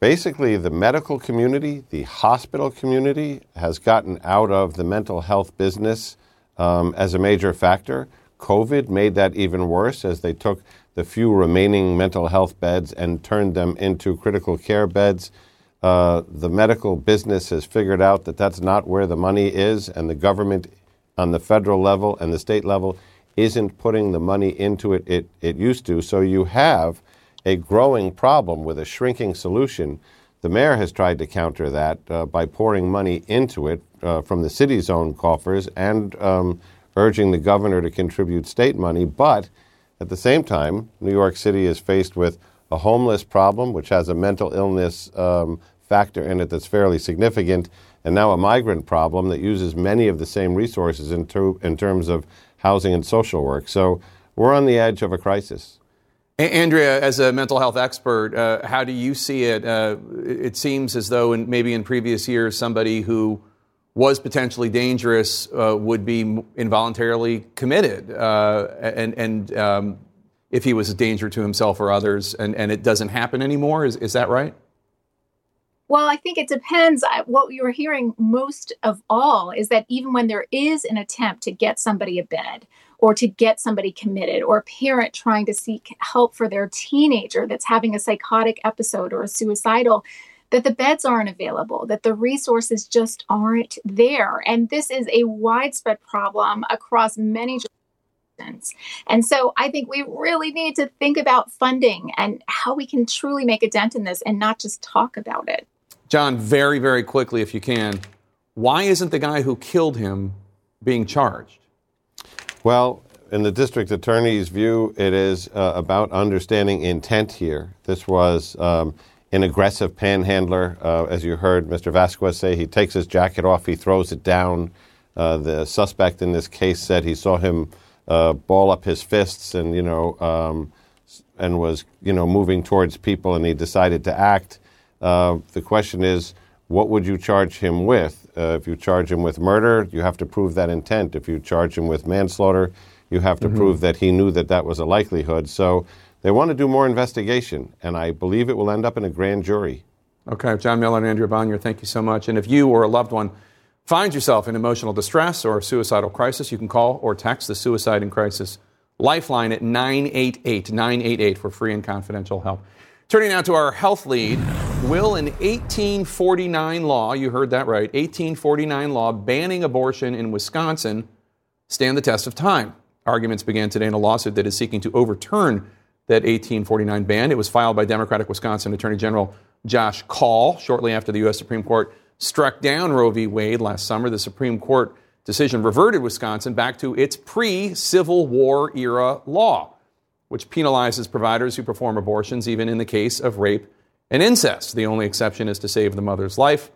basically, the medical community, the hospital community, has gotten out of the mental health business um, as a major factor. COVID made that even worse as they took the few remaining mental health beds and turned them into critical care beds. Uh, the medical business has figured out that that's not where the money is, and the government on the federal level and the state level isn't putting the money into it it, it used to. So you have a growing problem with a shrinking solution. The mayor has tried to counter that uh, by pouring money into it uh, from the city's own coffers and um, urging the governor to contribute state money. But at the same time, New York City is faced with a homeless problem, which has a mental illness um, factor in it that's fairly significant, and now a migrant problem that uses many of the same resources in, ter- in terms of housing and social work. So we're on the edge of a crisis. Andrea, as a mental health expert, uh, how do you see it? Uh, it seems as though, in, maybe in previous years, somebody who was potentially dangerous uh, would be involuntarily committed, uh, and, and um, if he was a danger to himself or others, and, and it doesn't happen anymore. Is, is that right? Well, I think it depends. What you're hearing most of all is that even when there is an attempt to get somebody a bed or to get somebody committed or a parent trying to seek help for their teenager that's having a psychotic episode or a suicidal, that the beds aren't available, that the resources just aren't there. And this is a widespread problem across many jurisdictions. And so I think we really need to think about funding and how we can truly make a dent in this and not just talk about it. John, very, very quickly, if you can, why isn't the guy who killed him being charged? Well, in the district attorney's view, it is uh, about understanding intent here. This was um, an aggressive panhandler, uh, as you heard Mr. Vasquez say. He takes his jacket off, he throws it down. Uh, the suspect in this case said he saw him uh, ball up his fists and you know um, and was you know moving towards people, and he decided to act. Uh, the question is, what would you charge him with? Uh, if you charge him with murder, you have to prove that intent. If you charge him with manslaughter, you have to mm-hmm. prove that he knew that that was a likelihood. So they want to do more investigation, and I believe it will end up in a grand jury. Okay, John Miller and Andrea Bonior, thank you so much. And if you or a loved one finds yourself in emotional distress or a suicidal crisis, you can call or text the Suicide and Crisis Lifeline at 988 988 for free and confidential help. Turning now to our health lead, will an 1849 law, you heard that right, 1849 law banning abortion in Wisconsin stand the test of time? Arguments began today in a lawsuit that is seeking to overturn that 1849 ban. It was filed by Democratic Wisconsin Attorney General Josh Kaul shortly after the U.S. Supreme Court struck down Roe v. Wade last summer. The Supreme Court decision reverted Wisconsin back to its pre Civil War era law which penalizes providers who perform abortions, even in the case of rape and incest. The only exception is to save the mother's life.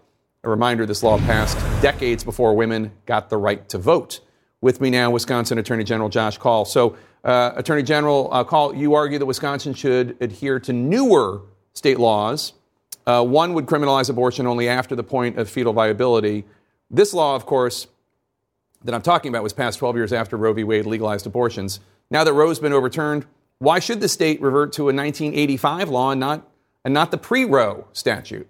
A reminder this law passed decades before women got the right to vote. With me now, Wisconsin Attorney General Josh Kaul. So, uh, Attorney General uh, Kaul, you argue that Wisconsin should adhere to newer state laws. Uh, one would criminalize abortion only after the point of fetal viability. This law, of course, that I'm talking about was passed 12 years after Roe v. Wade legalized abortions. Now that Roe's been overturned, why should the state revert to a 1985 law and not, and not the pre Roe statute?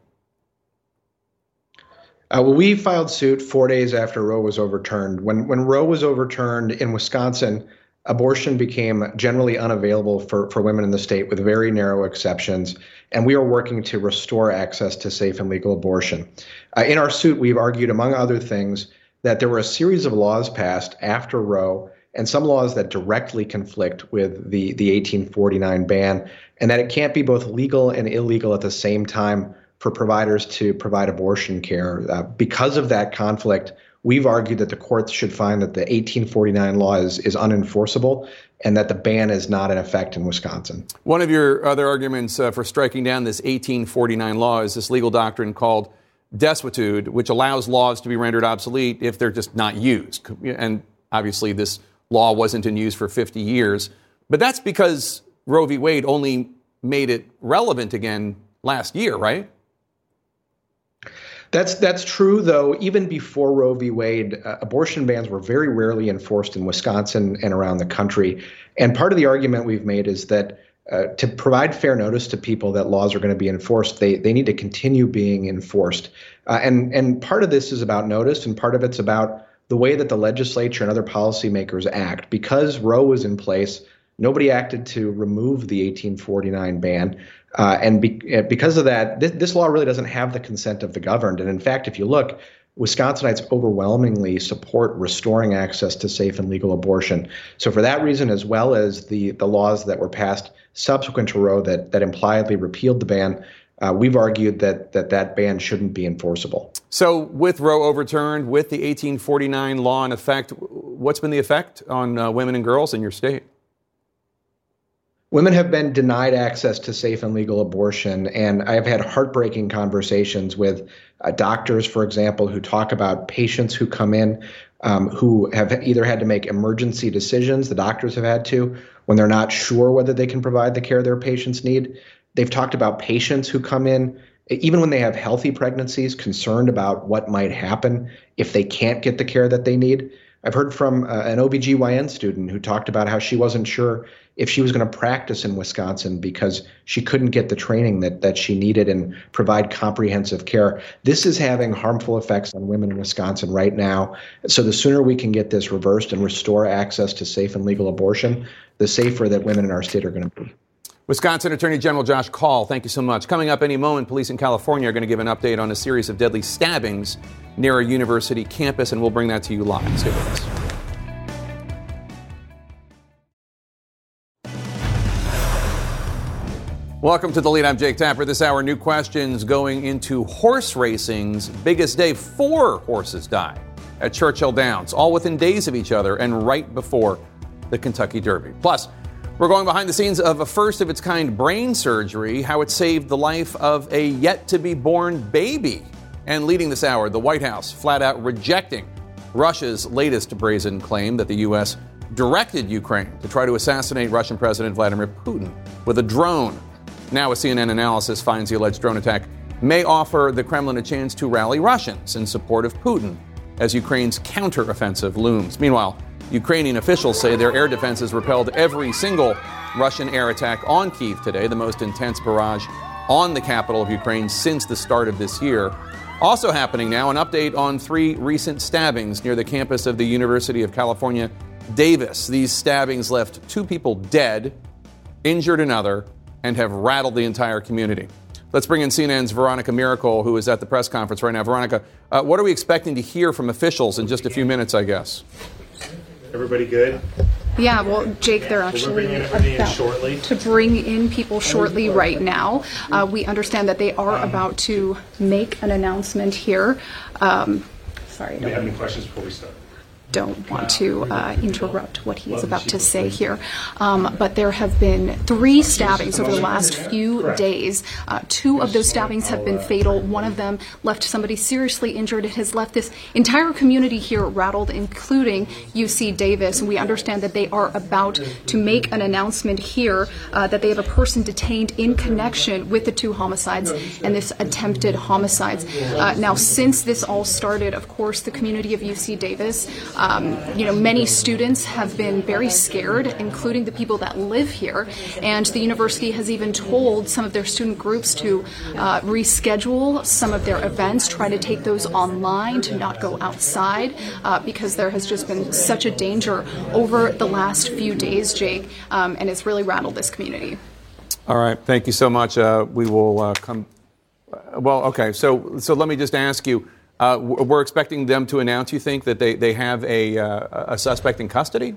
Uh, well, we filed suit four days after Roe was overturned. When, when Roe was overturned in Wisconsin, abortion became generally unavailable for, for women in the state with very narrow exceptions. And we are working to restore access to safe and legal abortion. Uh, in our suit, we've argued, among other things, that there were a series of laws passed after Roe and some laws that directly conflict with the, the 1849 ban, and that it can't be both legal and illegal at the same time for providers to provide abortion care. Uh, because of that conflict, we've argued that the courts should find that the 1849 law is, is unenforceable and that the ban is not in effect in Wisconsin. One of your other arguments uh, for striking down this 1849 law is this legal doctrine called desuetude, which allows laws to be rendered obsolete if they're just not used. And obviously, this law wasn't in use for 50 years. But that's because Roe v. Wade only made it relevant again last year, right? That's that's true, though. Even before Roe v. Wade, uh, abortion bans were very rarely enforced in Wisconsin and around the country. And part of the argument we've made is that uh, to provide fair notice to people that laws are going to be enforced, they they need to continue being enforced. Uh, and and part of this is about notice, and part of it's about the way that the legislature and other policymakers act. Because Roe was in place, nobody acted to remove the 1849 ban. Uh, and be, uh, because of that, this, this law really doesn't have the consent of the governed. And in fact, if you look, Wisconsinites overwhelmingly support restoring access to safe and legal abortion. So, for that reason, as well as the, the laws that were passed subsequent to Roe that, that impliedly repealed the ban, uh, we've argued that, that that ban shouldn't be enforceable. So, with Roe overturned, with the 1849 law in effect, what's been the effect on uh, women and girls in your state? Women have been denied access to safe and legal abortion, and I have had heartbreaking conversations with uh, doctors, for example, who talk about patients who come in um, who have either had to make emergency decisions, the doctors have had to, when they're not sure whether they can provide the care their patients need. They've talked about patients who come in, even when they have healthy pregnancies, concerned about what might happen if they can't get the care that they need. I've heard from uh, an OBGYN student who talked about how she wasn't sure if she was going to practice in Wisconsin because she couldn't get the training that, that she needed and provide comprehensive care. This is having harmful effects on women in Wisconsin right now. So the sooner we can get this reversed and restore access to safe and legal abortion, the safer that women in our state are going to be. Wisconsin Attorney General Josh Kaul, thank you so much. Coming up any moment, police in California are going to give an update on a series of deadly stabbings near a university campus, and we'll bring that to you live. Stay with us. Welcome to the lead. I'm Jake Tapper. This hour, new questions going into horse racing's biggest day. Four horses died at Churchill Downs, all within days of each other and right before the Kentucky Derby. Plus, we're going behind the scenes of a first of its kind brain surgery, how it saved the life of a yet to be born baby. And leading this hour, the White House flat out rejecting Russia's latest brazen claim that the U.S. directed Ukraine to try to assassinate Russian President Vladimir Putin with a drone. Now, a CNN analysis finds the alleged drone attack may offer the Kremlin a chance to rally Russians in support of Putin as Ukraine's counteroffensive looms. Meanwhile, Ukrainian officials say their air defenses repelled every single Russian air attack on Kiev today, the most intense barrage on the capital of Ukraine since the start of this year. Also happening now, an update on three recent stabbings near the campus of the University of California, Davis. These stabbings left two people dead, injured another, and have rattled the entire community. Let's bring in CNN's Veronica Miracle, who is at the press conference right now. Veronica, uh, what are we expecting to hear from officials in just a few minutes, I guess? Everybody good? Yeah, well, Jake, they're actually about to bring in people shortly right now. Uh, we understand that they are about to make an announcement here. Um, sorry. Do we have any questions before we start? Don't want to uh, interrupt what he's about to say here. Um, but there have been three stabbings over the last few days. Uh, two of those stabbings have been fatal. One of them left somebody seriously injured. It has left this entire community here rattled, including UC Davis. And we understand that they are about to make an announcement here uh, that they have a person detained in connection with the two homicides and this attempted homicides. Uh, now, since this all started, of course, the community of UC Davis um, you know, many students have been very scared, including the people that live here. And the university has even told some of their student groups to uh, reschedule some of their events, try to take those online, to not go outside, uh, because there has just been such a danger over the last few days, Jake, um, and it's really rattled this community. All right, thank you so much. Uh, we will uh, come. Well, okay, so so let me just ask you. Uh, we're expecting them to announce, you think, that they, they have a, uh, a suspect in custody?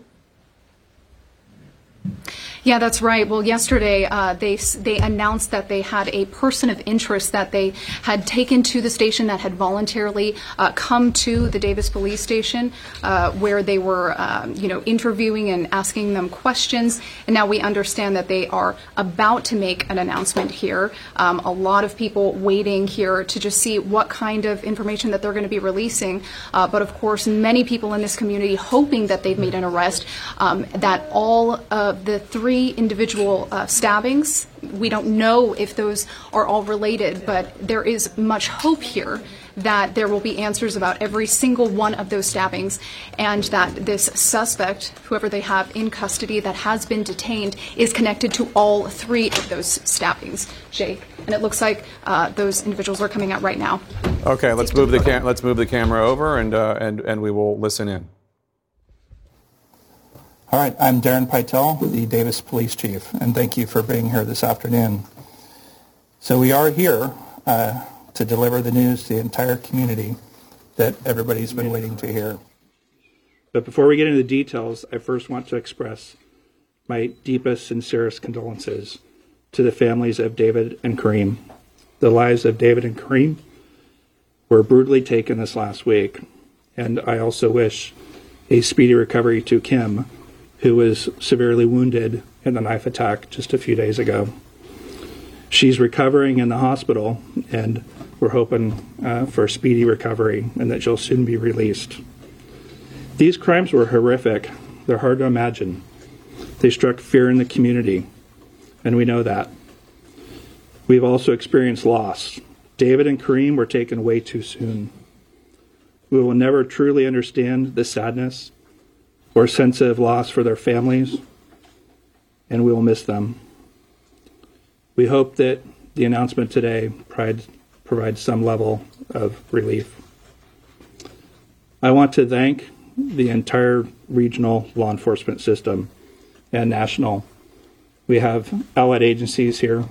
Yeah, that's right. Well, yesterday uh, they they announced that they had a person of interest that they had taken to the station that had voluntarily uh, come to the Davis Police Station, uh, where they were, um, you know, interviewing and asking them questions. And now we understand that they are about to make an announcement here. Um, a lot of people waiting here to just see what kind of information that they're going to be releasing. Uh, but of course, many people in this community hoping that they've made an arrest. Um, that all of the three three individual uh, stabbings. We don't know if those are all related, but there is much hope here that there will be answers about every single one of those stabbings, and that this suspect, whoever they have in custody that has been detained, is connected to all three of those stabbings, Jake. And it looks like uh, those individuals are coming out right now. Okay, let's move the cam- let's move the camera over and uh, and and we will listen in. All right, I'm Darren Pytel, the Davis Police Chief, and thank you for being here this afternoon. So we are here uh, to deliver the news to the entire community that everybody's been waiting to hear. But before we get into the details, I first want to express my deepest, sincerest condolences to the families of David and Kareem. The lives of David and Kareem were brutally taken this last week, and I also wish a speedy recovery to Kim, who was severely wounded in the knife attack just a few days ago. She's recovering in the hospital, and we're hoping uh, for a speedy recovery and that she'll soon be released. These crimes were horrific. They're hard to imagine. They struck fear in the community, and we know that. We've also experienced loss. David and Kareem were taken way too soon. We will never truly understand the sadness or sense of loss for their families, and we will miss them. We hope that the announcement today provides, provides some level of relief. I want to thank the entire regional law enforcement system and national. We have allied agencies here,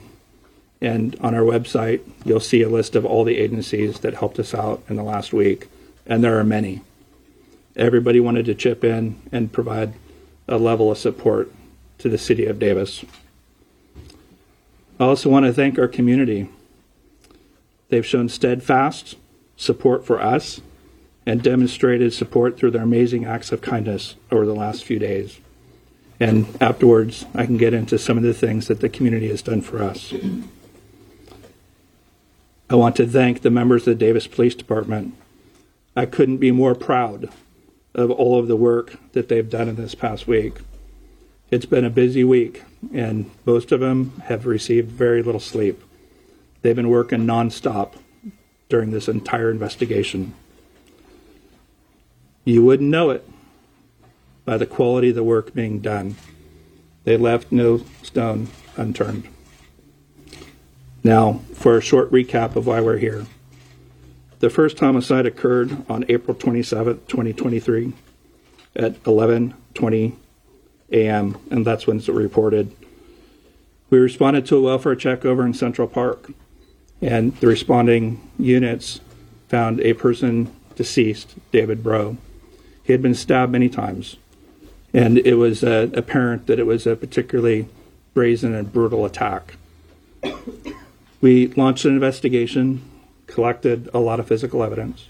and on our website, you'll see a list of all the agencies that helped us out in the last week, and there are many. Everybody wanted to chip in and provide a level of support to the city of Davis. I also want to thank our community. They've shown steadfast support for us and demonstrated support through their amazing acts of kindness over the last few days. And afterwards, I can get into some of the things that the community has done for us. I want to thank the members of the Davis Police Department. I couldn't be more proud of all of the work that they've done in this past week. It's been a busy week, and most of them have received very little sleep. They've been working nonstop during this entire investigation. You wouldn't know it by the quality of the work being done. They left no stone unturned. Now, for a short recap of why we're here. The first homicide occurred on April 27, 2023 at 11:20 a.m. and that's when it's reported. We responded to a welfare check over in Central Park and the responding units found a person deceased, David Breaux. He had been stabbed many times, and it was uh, apparent that it was a particularly brazen and brutal attack. We launched an investigation, collected a lot of physical evidence,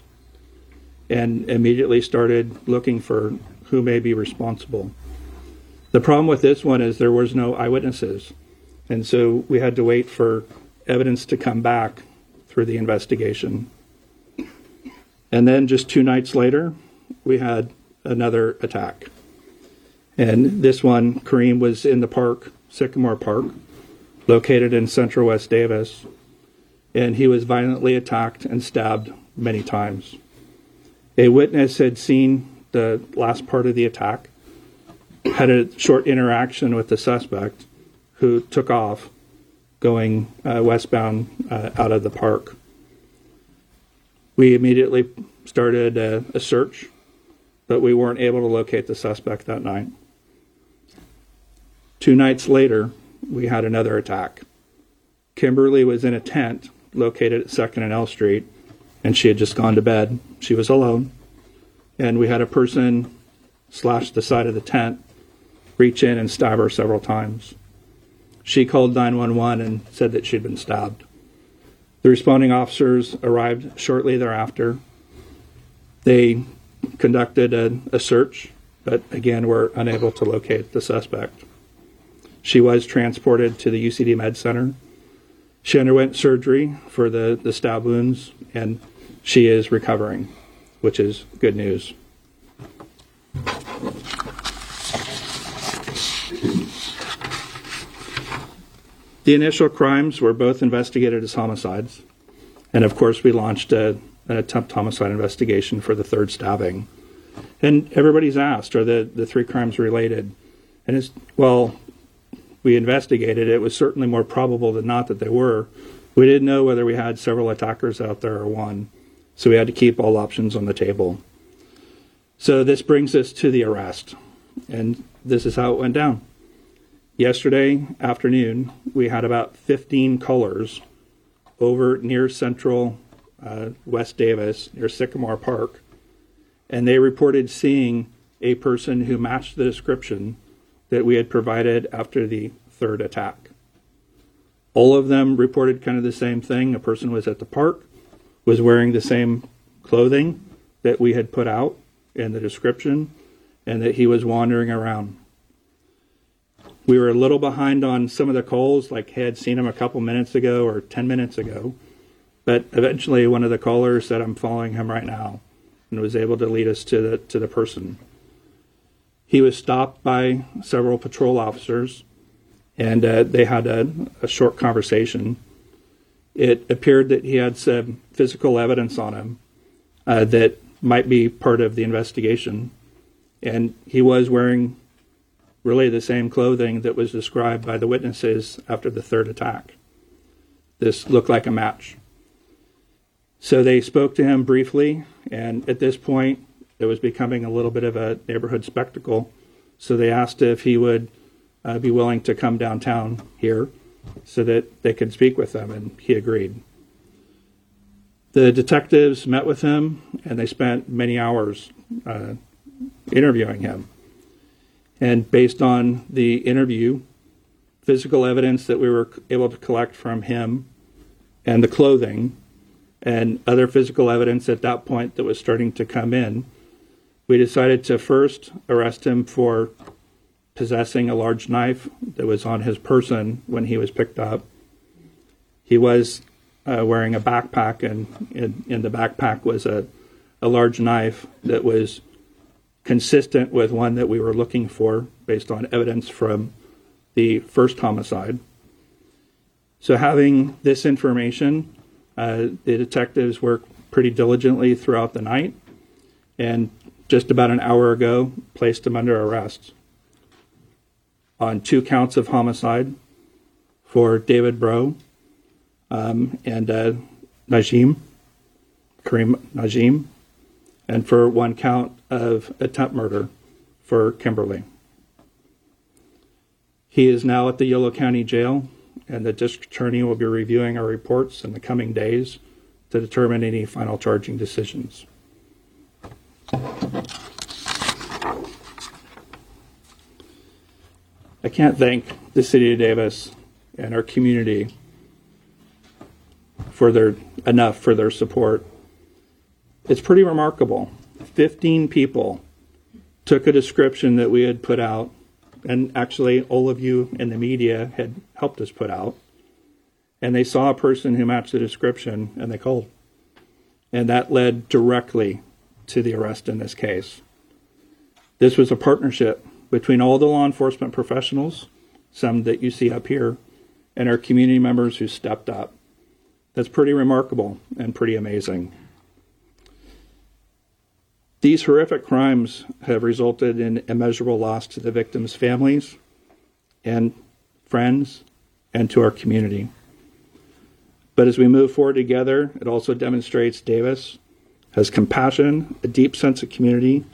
and immediately started looking for who may be responsible. The problem with this one is there was no eyewitnesses, and so we had to wait for evidence to come back through the investigation. And then just two nights later, we had another attack. And this one, Kareem was in the park, Sycamore Park, located in central West Davis, and he was violently attacked and stabbed many times. A witness had seen the last part of the attack, had a short interaction with the suspect who took off going uh, westbound uh, out of the park. We immediately started a, a search, but we weren't able to locate the suspect that night. Two nights later, we had another attack. Kimberly was in a tent located at 2nd and L Street, and she had just gone to bed. She was alone, and we had a person slash the side of the tent, reach in and stab her several times. She called 911 and said that she'd been stabbed. The responding officers arrived shortly thereafter. They conducted a, a search, but again were unable to locate the suspect. She was transported to the UCD Med Center. She underwent surgery for the, the stab wounds, and she is recovering, which is good news. The initial crimes were both investigated as homicides, and of course, we launched a, an attempt homicide investigation for the third stabbing. And everybody's asked, are the, the three crimes related? And it's, well, we investigated. It was certainly more probable than not that they were. We didn't know whether we had several attackers out there or one. So we had to keep all options on the table. So this brings us to the arrest. And this is how it went down. Yesterday afternoon, we had about 15 callers over near central uh, West Davis, near Sycamore Park, and they reported seeing a person who matched the description that we had provided after the third attack. All of them reported kind of the same thing. A person was at the park, was wearing the same clothing that we had put out in the description, and that he was wandering around. We were a little behind on some of the calls, like had seen him a couple minutes ago or 10 minutes ago. But eventually, one of the callers said, I'm following him right now, and was able to lead us to the, to the person. He was stopped by several patrol officers, and uh, they had a, a short conversation. It appeared that he had some physical evidence on him uh, that might be part of the investigation. And he was wearing really the same clothing that was described by the witnesses after the third attack. This looked like a match. So they spoke to him briefly, and at this point, it was becoming a little bit of a neighborhood spectacle. So they asked if he would uh, be willing to come downtown here so that they could speak with them, and he agreed. The detectives met with him, and they spent many hours uh, interviewing him. And based on the interview, physical evidence that we were able to collect from him, and the clothing, and other physical evidence at that point that was starting to come in, we decided to first arrest him for possessing a large knife that was on his person when he was picked up. He was uh, wearing a backpack, and in, in the backpack was a, a large knife that was consistent with one that we were looking for based on evidence from the first homicide. So, having this information, uh, the detectives worked pretty diligently throughout the night and just about an hour ago placed him under arrest on two counts of homicide for David Breaux um, and uh, Najim, Kareem Najim, and for one count of attempt murder for Kimberly. He is now at the Yolo County Jail, and the district attorney will be reviewing our reports in the coming days to determine any final charging decisions. I can't thank the city of Davis and our community for their enough for their support. It's pretty remarkable. 15 people took a description that we had put out, and actually all of you in the media had helped us put out, and they saw a person who matched the description and they called. And that led directly to the arrest in this case. This was a partnership between all the law enforcement professionals, some that you see up here, and our community members who stepped up. That's pretty remarkable and pretty amazing. These horrific crimes have resulted in immeasurable loss to the victims' families and friends and to our community. But as we move forward together, it also demonstrates Davis has compassion, a deep sense of community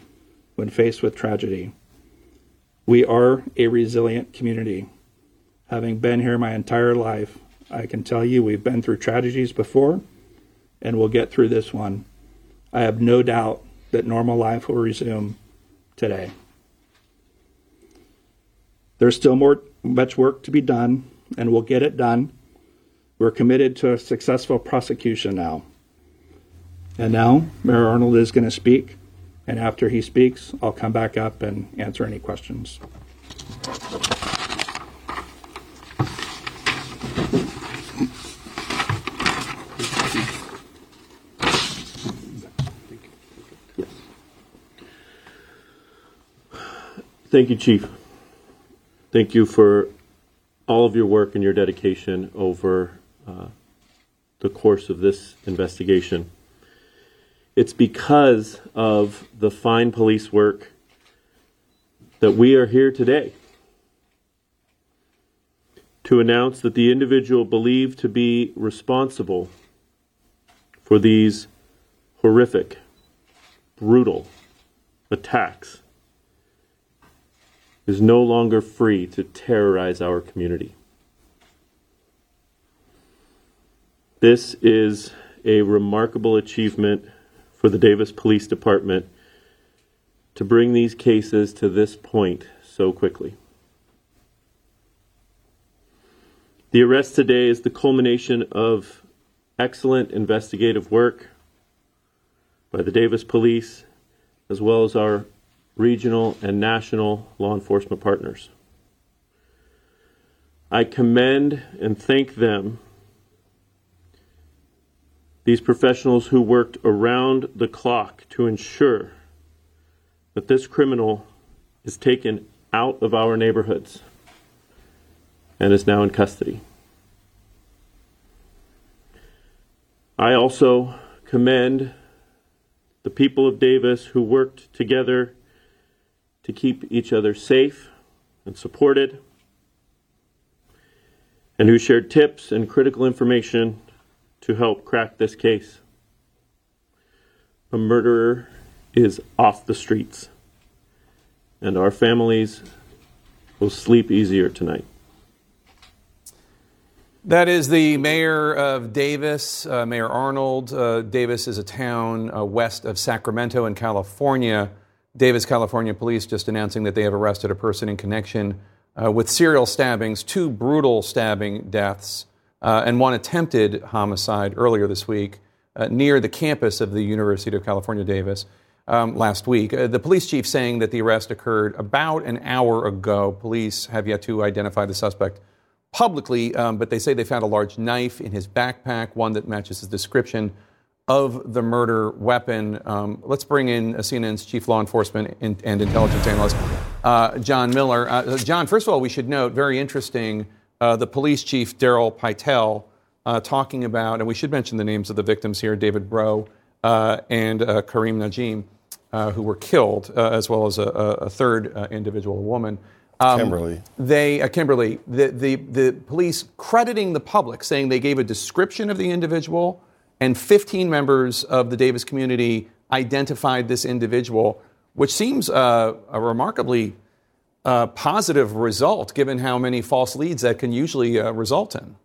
when faced with tragedy. We are a resilient community. Having been here my entire life, I can tell you we've been through tragedies before and we'll get through this one. I have no doubt that normal life will resume today. There's still more much work to be done and we'll get it done. We're committed to a successful prosecution now. And now Mayor Arnold is going to speak and after he speaks, I'll come back up and answer any questions. Thank you, Chief. Thank you for all of your work and your dedication over uh, the course of this investigation. It's because of the fine police work that we are here today to announce that the individual believed to be responsible for these horrific, brutal attacks is no longer free to terrorize our community. This is a remarkable achievement for the Davis Police Department to bring these cases to this point so quickly. The arrest today is the culmination of excellent investigative work by the Davis Police, as well as our regional and national law enforcement partners. I commend and thank them, these professionals who worked around the clock to ensure that this criminal is taken out of our neighborhoods and is now in custody. I also commend the people of Davis who worked together to keep each other safe and supported, and who shared tips and critical information to help crack this case. A murderer is off the streets, and our families will sleep easier tonight. That is the mayor of Davis, uh, Mayor Arnold. Uh, Davis is a town uh, west of Sacramento in California. Davis, California police just announcing that they have arrested a person in connection uh, with serial stabbings, two brutal stabbing deaths, uh, and one attempted homicide earlier this week uh, near the campus of the University of California, Davis. Um, last week. Uh, the police chief saying that the arrest occurred about an hour ago. Police have yet to identify the suspect publicly, um, but they say they found a large knife in his backpack, one that matches his description of the murder weapon. Um, let's bring in CNN's chief law enforcement and, and intelligence analyst, uh, John Miller. Uh, John, first of all, we should note, very interesting, uh, the police chief, Daryl Pytel, uh, talking about, and we should mention the names of the victims here David Breaux uh, and uh, Kareem Najim, who were killed, as well as a, a third individual, a woman. Um, Kimberly. They, uh, Kimberly, the, the, the police crediting the public, saying they gave a description of the individual, and 15 members of the Davis community identified this individual, which seems uh, a remarkably uh, positive result given how many false leads that can usually uh, result in.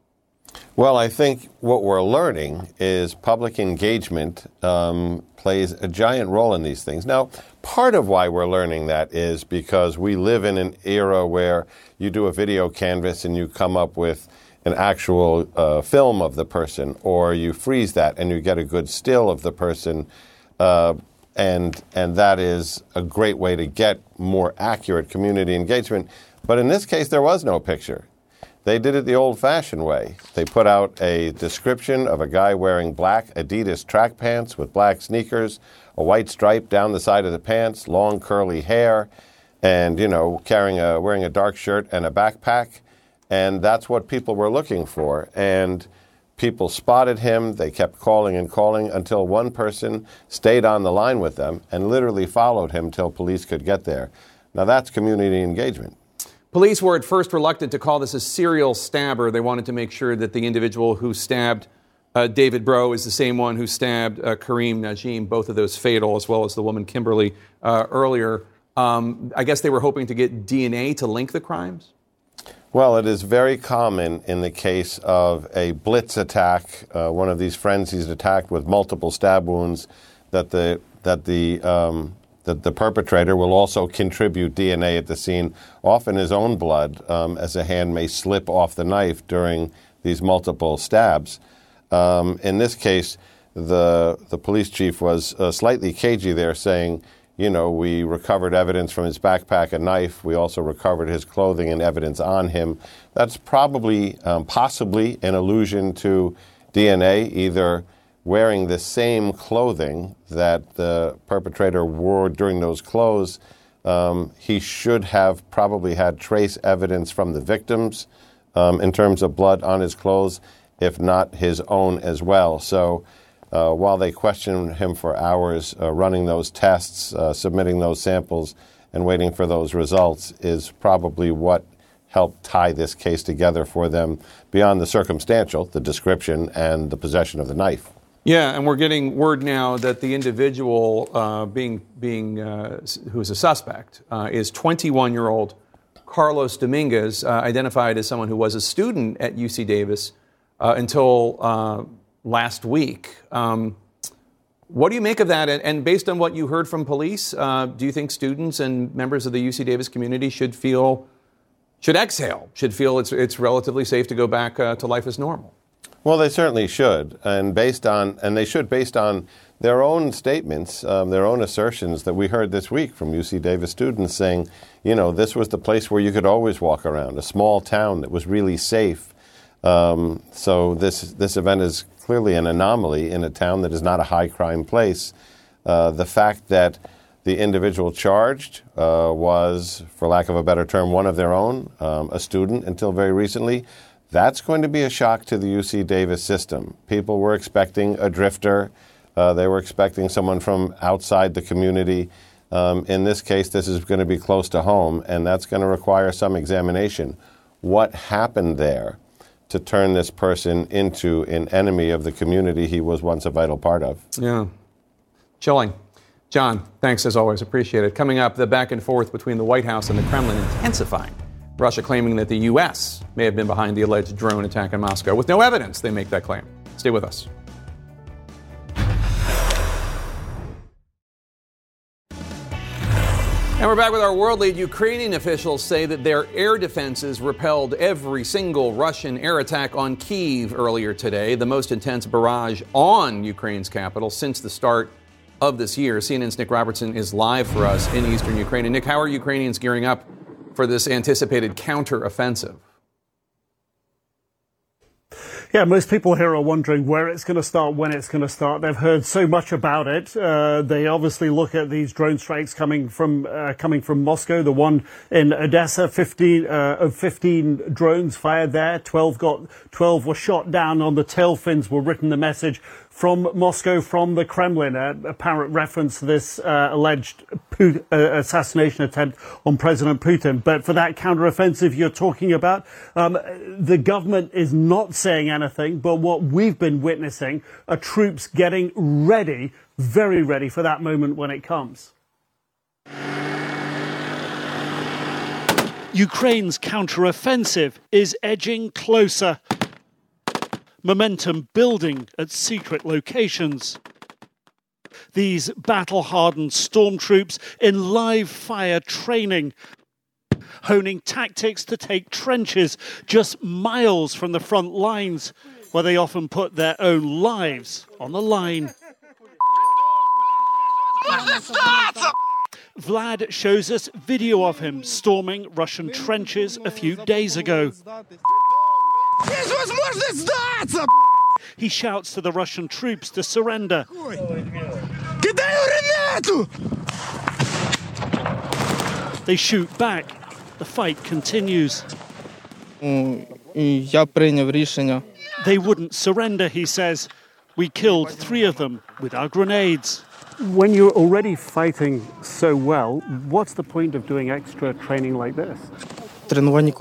Well, I think what we're learning is public engagement um, plays a giant role in these things. Now, part of why we're learning that is because we live in an era where you do a video canvas and you come up with an actual uh, film of the person, or you freeze that and you get a good still of the person. Uh, and, and that is a great way to get more accurate community engagement. But in this case, there was no picture. They did it the old fashioned way. They put out a description of a guy wearing black Adidas track pants with black sneakers, a white stripe down the side of the pants, long curly hair, and, you know, carrying a, wearing a dark shirt and a backpack. And that's what people were looking for. And people spotted him. They kept calling and calling until one person stayed on the line with them and literally followed him till police could get there. Now, that's community engagement. Police were at first reluctant to call this a serial stabber. They wanted to make sure that the individual who stabbed uh, David Breaux is the same one who stabbed uh, Kareem Najim, both of those fatal, as well as the woman Kimberly uh, earlier. Um, I guess they were hoping to get DNA to link the crimes? Well, it is very common in the case of a blitz attack, uh, one of these frenzies attacked with multiple stab wounds, that the that the um, that the perpetrator will also contribute DNA at the scene, often his own blood, um, as a hand may slip off the knife during these multiple stabs. Um, in this case, the the police chief was uh, slightly cagey there, saying, you know, we recovered evidence from his backpack, a knife. We also recovered his clothing and evidence on him. That's probably, um, possibly, an allusion to DNA, either wearing the same clothing that the perpetrator wore during those clothes, um, he should have probably had trace evidence from the victims um, in terms of blood on his clothes, if not his own as well. So uh, while they questioned him for hours, uh, running those tests, uh, submitting those samples, and waiting for those results is probably what helped tie this case together for them beyond the circumstantial, the description, and the possession of the knife. Yeah, and we're getting word now that the individual uh, being being uh, who is a suspect uh, is 21 year old Carlos Dominguez, identified as someone who was a student at UC Davis uh, until uh, last week. Um, what do you make of that? And, based on what you heard from police, do you think students and members of the UC Davis community should feel should exhale, should feel it's it's relatively safe to go back to life as normal? Well, they certainly should, and based on, and they should based on their own statements, um, their own assertions that we heard this week from UC Davis students saying, you know, this was the place where you could always walk around, a small town that was really safe. Um, so this this event is clearly an anomaly in a town that is not a high crime place. Uh, the fact that the individual charged uh, was, for lack of a better term, one of their own, um, a student until very recently. That's going to be a shock to the UC Davis system. People were expecting a drifter, uh, they were expecting someone from outside the community. Um, in this case, this is going to be close to home, and that's going to require some examination. What happened there to turn this person into an enemy of the community he was once a vital part of? Yeah. Chilling. John, thanks as always. Appreciate it. Coming up, the back and forth between the White House and the Kremlin intensifying. Russia claiming that the U.S. may have been behind the alleged drone attack in Moscow. With no evidence, they make that claim. Stay with us. And we're back with our world lead. Ukrainian officials say that their air defenses repelled every single Russian air attack on Kiev earlier today, the most intense barrage on Ukraine's capital since the start of this year. CNN's Nick Robertson is live for us in eastern Ukraine. And Nick, how are Ukrainians gearing up for this anticipated counteroffensive? Yeah, most people here are wondering where it's going to start, when it's going to start. They've heard so much about it. Uh, they obviously look at these drone strikes coming from uh, coming from Moscow. The one in Odessa, 15 uh, of 15 drones fired there. 12 got 12 were shot down on the tail fins. Were written the message from Moscow, from the Kremlin, a apparent reference to this uh, alleged uh, assassination attempt on President Putin. But for that counteroffensive you're talking about, um, the government is not saying anything, but what we've been witnessing are troops getting ready, very ready for that moment when it comes. Ukraine's counteroffensive is edging closer momentum building at secret locations. These battle hardened stormtroops in live fire training, honing tactics to take trenches just miles from the front lines, where they often put their own lives on the line. Vlad shows us video of him storming Russian trenches a few days ago. He shouts to the Russian troops to surrender. They shoot back. The fight continues. They wouldn't surrender, he says. We killed three of them with our grenades. When you're already fighting so well, what's the point of doing extra training like this?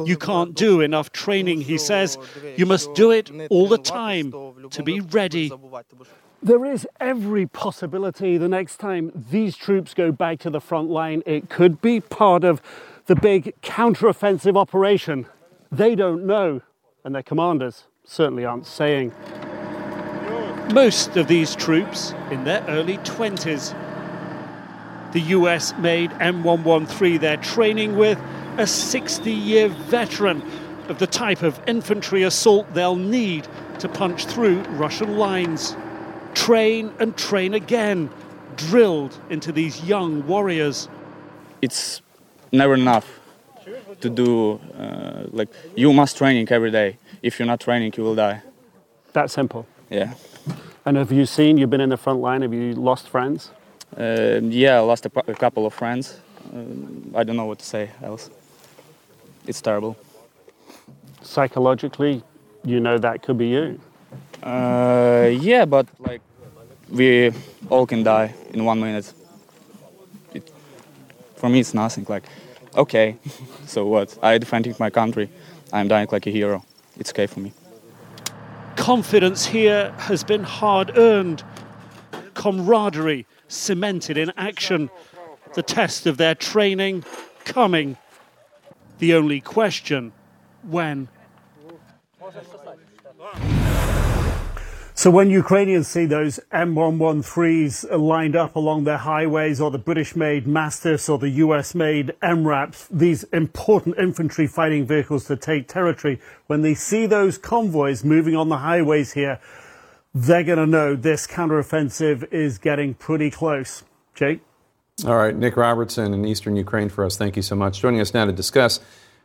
You can't do enough training, he says. You must do it all the time to be ready. There is every possibility the next time these troops go back to the front line, it could be part of the big counteroffensive operation. They don't know, and their commanders certainly aren't saying. Most of these troops in their early 20s. The US made M113 their training with a 60 year veteran of the type of infantry assault they'll need to punch through Russian lines. Train and train again, drilled into these young warriors. It's never enough to do, uh, like, you must training every day. If you're not training, you will die. That simple? Yeah. And have you seen, you've been in the front line, have you lost friends? Uh, yeah, I lost a, a couple of friends. Uh, I don't know what to say else it's terrible. Psychologically, you know that could be you. Uh, yeah, but like we all can die in one minute. It, for me, it's nothing. Like, okay, so what? I defending my country. I'm dying like a hero. It's okay for me. Confidence here has been hard earned, camaraderie cemented in action, the test of their training coming. The only question when? So when Ukrainians see those M113s lined up along their highways or the British-made Mastiffs or the US-made MRAPs, these important infantry fighting vehicles to take territory, when they see those convoys moving on the highways here, they're going to know this counteroffensive is getting pretty close. Jake? All right, Nick Robertson in eastern Ukraine for us. Thank you so much. Joining us now to discuss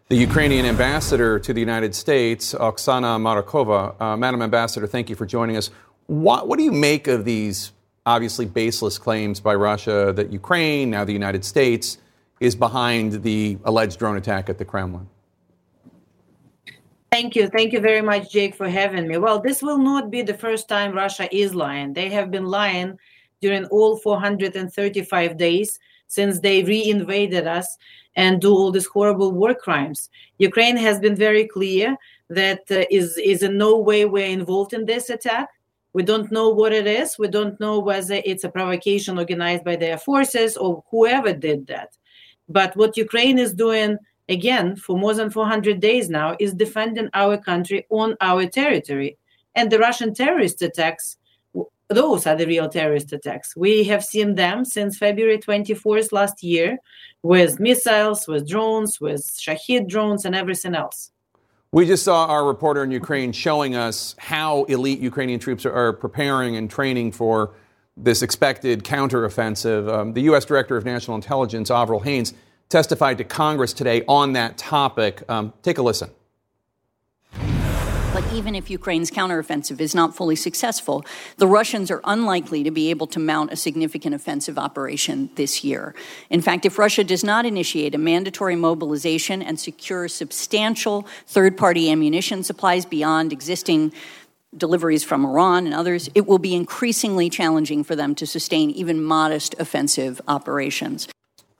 the Ukrainian ambassador to the United States, Oksana Markarova. Uh, Madam Ambassador, thank you for joining us. What, what do you make of these obviously baseless claims by Russia that Ukraine, now the United States, is behind the alleged drone attack at the Kremlin? Thank you. Thank you very much, Jake, for having me. Well, this will not be the first time Russia is lying. They have been lying during all 435 days since they reinvaded us and do all these horrible war crimes. Ukraine has been very clear that uh, is is in no way we're involved in this attack. We don't know what it is. We don't know whether it's a provocation organized by their forces or whoever did that. But what Ukraine is doing again for more than 400 days now is defending our country on our territory. And the Russian terrorist attacks those are the real terrorist attacks. We have seen them since February 24th last year with missiles, with drones, with Shahed drones, and everything else. We just saw our reporter in Ukraine showing us how elite Ukrainian troops are, preparing and training for this expected counteroffensive. Um, the U.S. Director of National Intelligence, Avril Haines, testified to Congress today on that topic. Um, take a listen. But even if Ukraine's counteroffensive is not fully successful, the Russians are unlikely to be able to mount a significant offensive operation this year. In fact, if Russia does not initiate a mandatory mobilization and secure substantial third party ammunition supplies beyond existing deliveries from Iran and others, it will be increasingly challenging for them to sustain even modest offensive operations.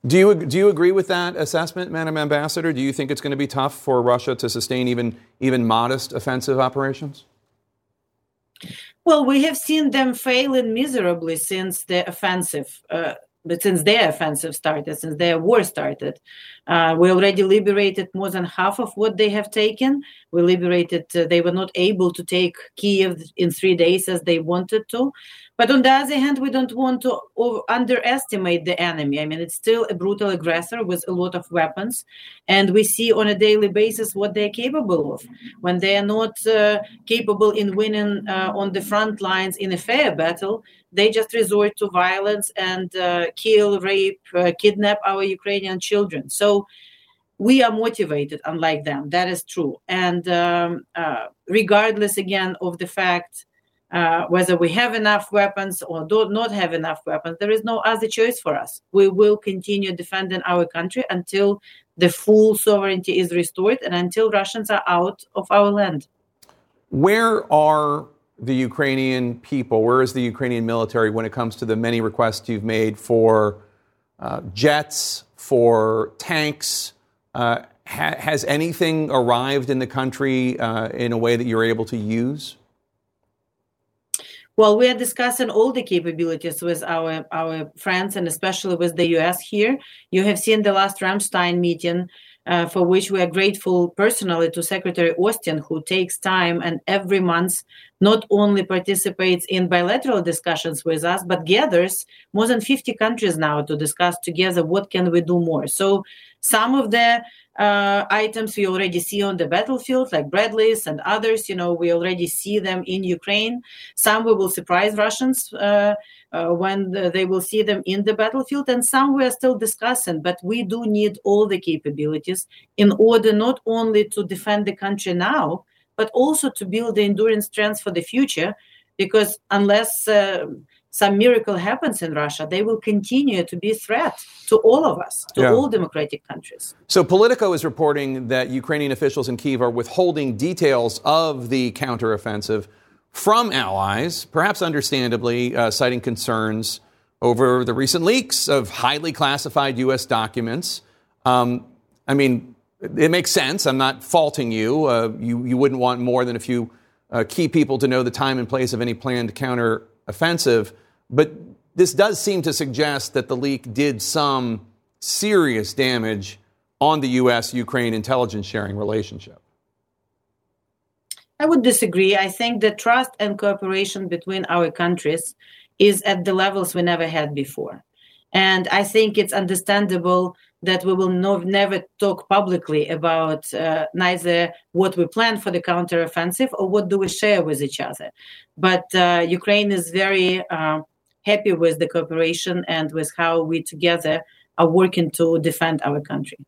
Do you, do you agree with that assessment, Madam Ambassador? Do you think it's going to be tough for Russia to sustain even, even modest offensive operations? Well, we have seen them failing miserably since the offensive, uh, but since their offensive started, since their war started. Uh, we already liberated more than half of what they have taken. We liberated, uh, they were not able to take Kiev in three days as they wanted to. But on the other hand, we don't want to underestimate the enemy. I mean, it's still a brutal aggressor with a lot of weapons. And we see on a daily basis what they're capable of. When they are not uh, capable in winning uh, on the front lines in a fair battle, they just resort to violence and uh, kill, rape, uh, kidnap our Ukrainian children. So we are motivated, unlike them. That is true. And um, uh, regardless, again, of the fact uh, whether we have enough weapons or do not have enough weapons, there is no other choice for us. We will continue defending our country until the full sovereignty is restored and until Russians are out of our land. Where are the Ukrainian people? Where is the Ukrainian military when it comes to the many requests you've made for uh, jets, for tanks? Uh, ha- has anything arrived in the country uh, in a way that you're able to use? Well, we are discussing all the capabilities with our our friends and especially with the US here. You have seen the last Ramstein meeting, uh, for which we are grateful personally to Secretary Austin, who takes time and every month not only participates in bilateral discussions with us, but gathers more than 50 countries now to discuss together what can we do more. So some of the uh, items we already see on the battlefield, like Bradleys and others. You know, we already see them in Ukraine. Some we will surprise Russians uh, uh, when the, they will see them in the battlefield, and some we are still discussing. But we do need all the capabilities in order not only to defend the country now, but also to build the endurance strength for the future. Because unless uh, some miracle happens in Russia, they will continue to be a threat to all of us, to Yeah. all democratic countries. So Politico is reporting that Ukrainian officials in Kiev are withholding details of the counteroffensive. from allies, perhaps understandably, uh, citing concerns over the recent leaks of highly classified U.S. documents. Um, I mean, it makes sense. I'm not faulting you. Uh, you, you wouldn't want more than a few uh, key people to know the time and place of any planned counteroffensive. But this does seem to suggest that the leak did some serious damage on the U.S. Ukraine intelligence sharing relationship. I would disagree. I think the trust and cooperation between our countries is at the levels we never had before. And I think it's understandable that we will no, never talk publicly about uh, neither what we plan for the counteroffensive or what do we share with each other. But uh, Ukraine is very uh, happy with the cooperation and with how we together are working to defend our country.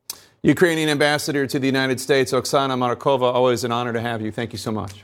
Ukrainian ambassador to the United States, Oksana Markarova, always an honor to have you. Thank you so much.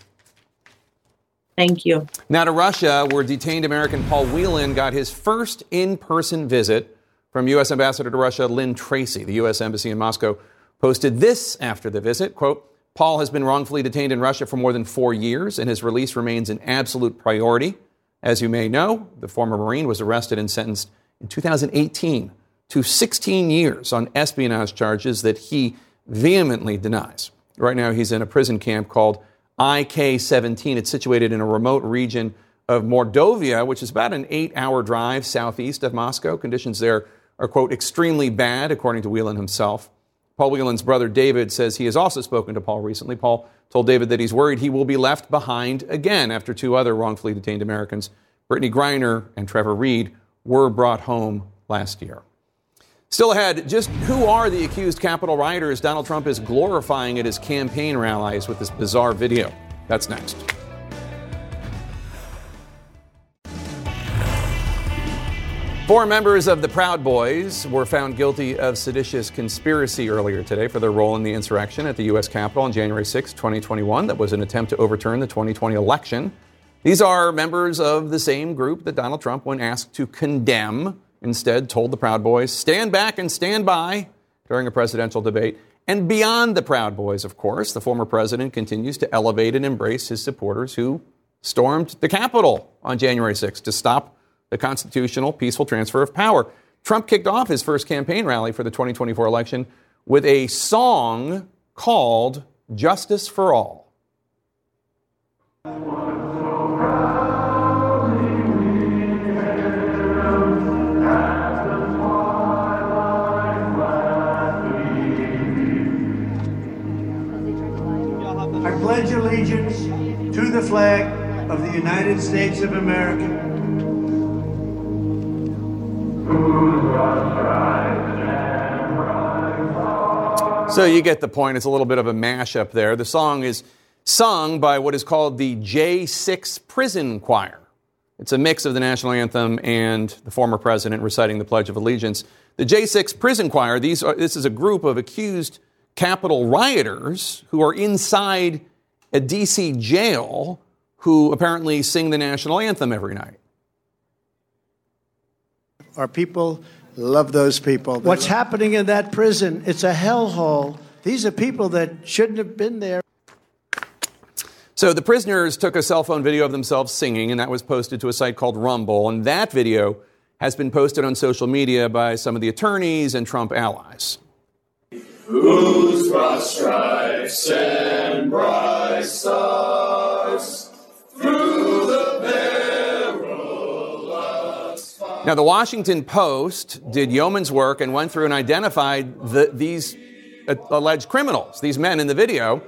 Thank you. Now to Russia, where detained American Paul Whelan got his first in person visit from U.S. Ambassador to Russia Lynn Tracy. The U.S. Embassy in Moscow posted this after the visit quote, Paul has been wrongfully detained in Russia for more than four years, and his release remains an absolute priority. As you may know, the former Marine was arrested and sentenced in 2018 to 16 years on espionage charges that he vehemently denies. Right now, he's in a prison camp called IK 17. It's situated in a remote region of Mordovia, which is about an eight hour drive southeast of Moscow. Conditions there are, quote, extremely bad, according to Whelan himself. Paul Whelan's brother David says he has also spoken to Paul recently. Paul told David that he's worried he will be left behind again after two other wrongfully detained Americans, Brittney Griner and Trevor Reed, were brought home last year. Still ahead, just who are the accused Capitol rioters Donald Trump is glorifying at his campaign rallies with this bizarre video? That's next. Four members of the Proud Boys were found guilty of seditious conspiracy earlier today for their role in the insurrection at the U.S. Capitol on January 6, 2021. That was an attempt to overturn the 2020 election. These are members of the same group that Donald Trump, when asked to condemn, instead told the Proud Boys, stand back and stand by during a presidential debate. And beyond the Proud Boys, of course, the former president continues to elevate and embrace his supporters who stormed the Capitol on January 6 to stop the constitutional peaceful transfer of power. Trump kicked off his first campaign rally for the 2024 election with a song called Justice for All. I pledge allegiance to the flag of the United States of America So you get the point. It's a little bit of a mashup there. The song is sung by what is called the J6 Prison Choir. It's a mix of the national anthem and the former president reciting the Pledge of Allegiance. The J6 Prison Choir, these are, this is a group of accused Capitol rioters who are inside a D.C. jail who apparently sing the national anthem every night. Our people love those people. What's happening in that prison? It's a hellhole. These are people that shouldn't have been there. So the prisoners took a cell phone video of themselves singing, and that was posted to a site called Rumble. And that video has been posted on social media by some of the attorneys and Trump allies. Whose broad stripes and bright stars through Now, the Washington Post did yeoman's work and went through and identified the, these uh, alleged criminals, these men in the video.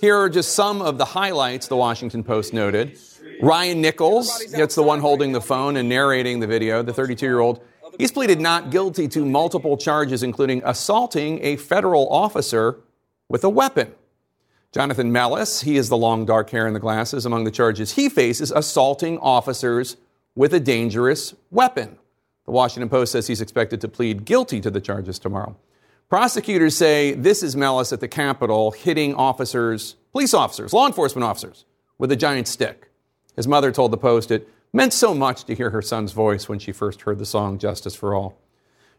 Here are just some of the highlights the Washington Post noted. Ryan Nichols, that's the one holding the phone and narrating the video, the 32 year old. He's pleaded not guilty to multiple charges, including assaulting a federal officer with a weapon. Jonathan Mellis, he is the long dark hair and the glasses. Among the charges he faces, assaulting officers with a dangerous weapon. The Washington Post says he's expected to plead guilty to the charges tomorrow. Prosecutors say this is Mellis at the Capitol hitting officers, police officers, law enforcement officers, with a giant stick. His mother told the Post it meant so much to hear her son's voice when she first heard the song Justice for All.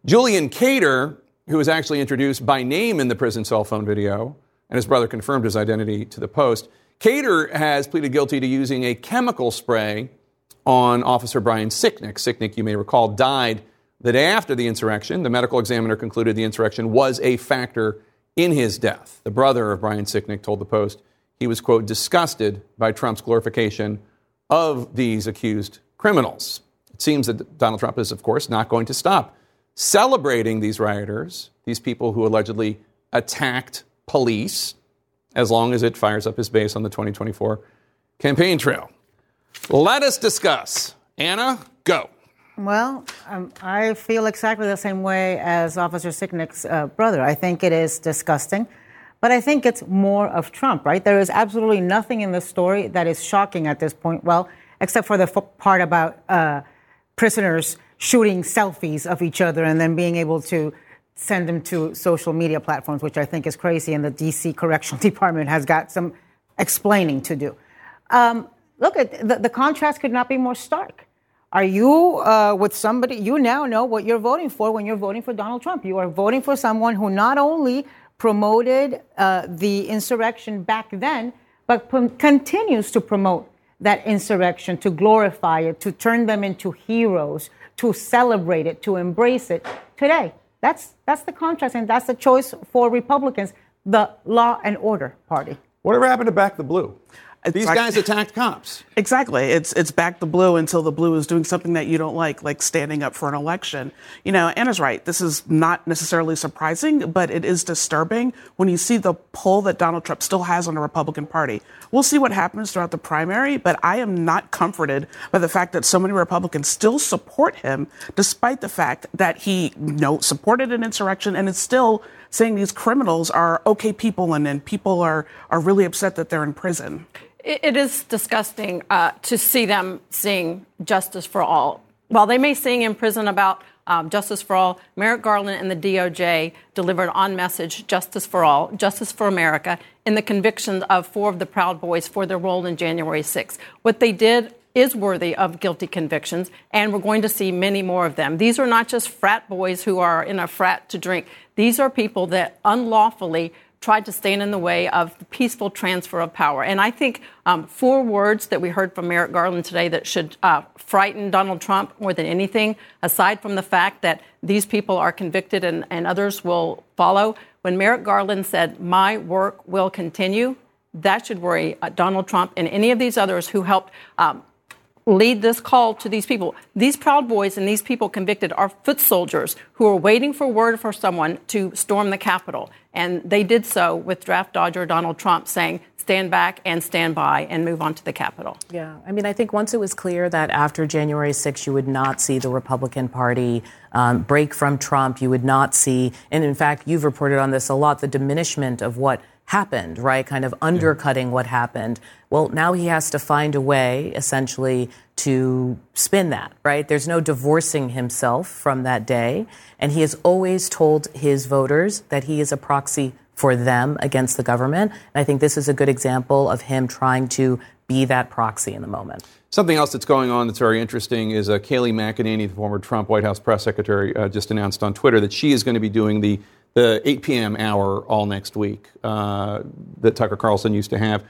Julian Khater, who was actually introduced by name in the prison cell phone video, and his brother confirmed his identity to the Post, Khater has pleaded guilty to using a chemical spray on Officer Brian Sicknick. Sicknick, you may recall, died the day after the insurrection. The medical examiner concluded the insurrection was a factor in his death. The brother of Brian Sicknick told the Post he was, quote, disgusted by Trump's glorification of these accused criminals. It seems that Donald Trump is, of course, not going to stop celebrating these rioters, these people who allegedly attacked police, as long as it fires up his base on the 2024 campaign trail. Let us discuss. Anna, go. Well, um, I feel exactly the same way as Officer Sicknick's uh, brother. I think it is disgusting, but I think it's more of Trump, right? There is absolutely nothing in the story that is shocking at this point. Well, except for the f- part about uh, prisoners shooting selfies of each other and then being able to send them to social media platforms, which I think is crazy. And the DC Correctional Department has got some explaining to do. Um, look, at the, the contrast could not be more stark. Are you uh, with somebody? You now know what you're voting for when you're voting for Donald Trump. You are voting for someone who not only promoted uh, the insurrection back then, but p- continues to promote that insurrection, to glorify it, to turn them into heroes, to celebrate it, to embrace it today. That's, that's the contrast, and that's the choice for Republicans, the law and order party. Whatever happened to back the blue? These like- guys attacked cops. Exactly. It's it's back the blue until the blue is doing something that you don't like, like standing up for an election. You know, Anna's right. This is not necessarily surprising, but it is disturbing when you see the pull that Donald Trump still has on the Republican Party. We'll see what happens throughout the primary, but I am not comforted by the fact that so many Republicans still support him, despite the fact that he you know, supported an insurrection and is still saying these criminals are okay people and, people are, are really upset that they're in prison. It it is disgusting uh, to see them sing justice for all. While they may sing in prison about um, justice for all, Merrick Garland and the DOJ delivered on message justice for all, justice for America, in the convictions of four of the Proud Boys for their role in January 6th. What they did is worthy of guilty convictions, and we're going to see many more of them. These are not just frat boys who are in a frat to drink. These are people that unlawfully tried to stand in the way of the peaceful transfer of power. And I think um, four words that we heard from Merrick Garland today that should uh, frighten Donald Trump more than anything, aside from the fact that these people are convicted and, and others will follow. When Merrick Garland said, My work will continue, that should worry uh, Donald Trump and any of these others who helped. Um, lead this call to these people. These Proud Boys and these people convicted are foot soldiers who are waiting for word for someone to storm the Capitol. And they did so with draft dodger Donald Trump saying, stand back and stand by and move on to the Capitol. Yeah, I mean, I think once it was clear that after January 6th, you would not see the Republican Party um, break from Trump, you would not see, and in fact, you've reported on this a lot, the diminishment of what happened, right? Kind of undercutting what happened. Well, now he has to find a way, essentially, to spin that, right? There's no divorcing himself from that day. And he has always told his voters that he is a proxy for them against the government. And I think this is a good example of him trying to be that proxy in the moment. Something else that's going on that's very interesting is uh, Kayleigh McEnany, the former Trump White House press secretary, uh, just announced on Twitter that she is going to be doing the, the 8 p.m. hour all next week uh, that Tucker Carlson used to have.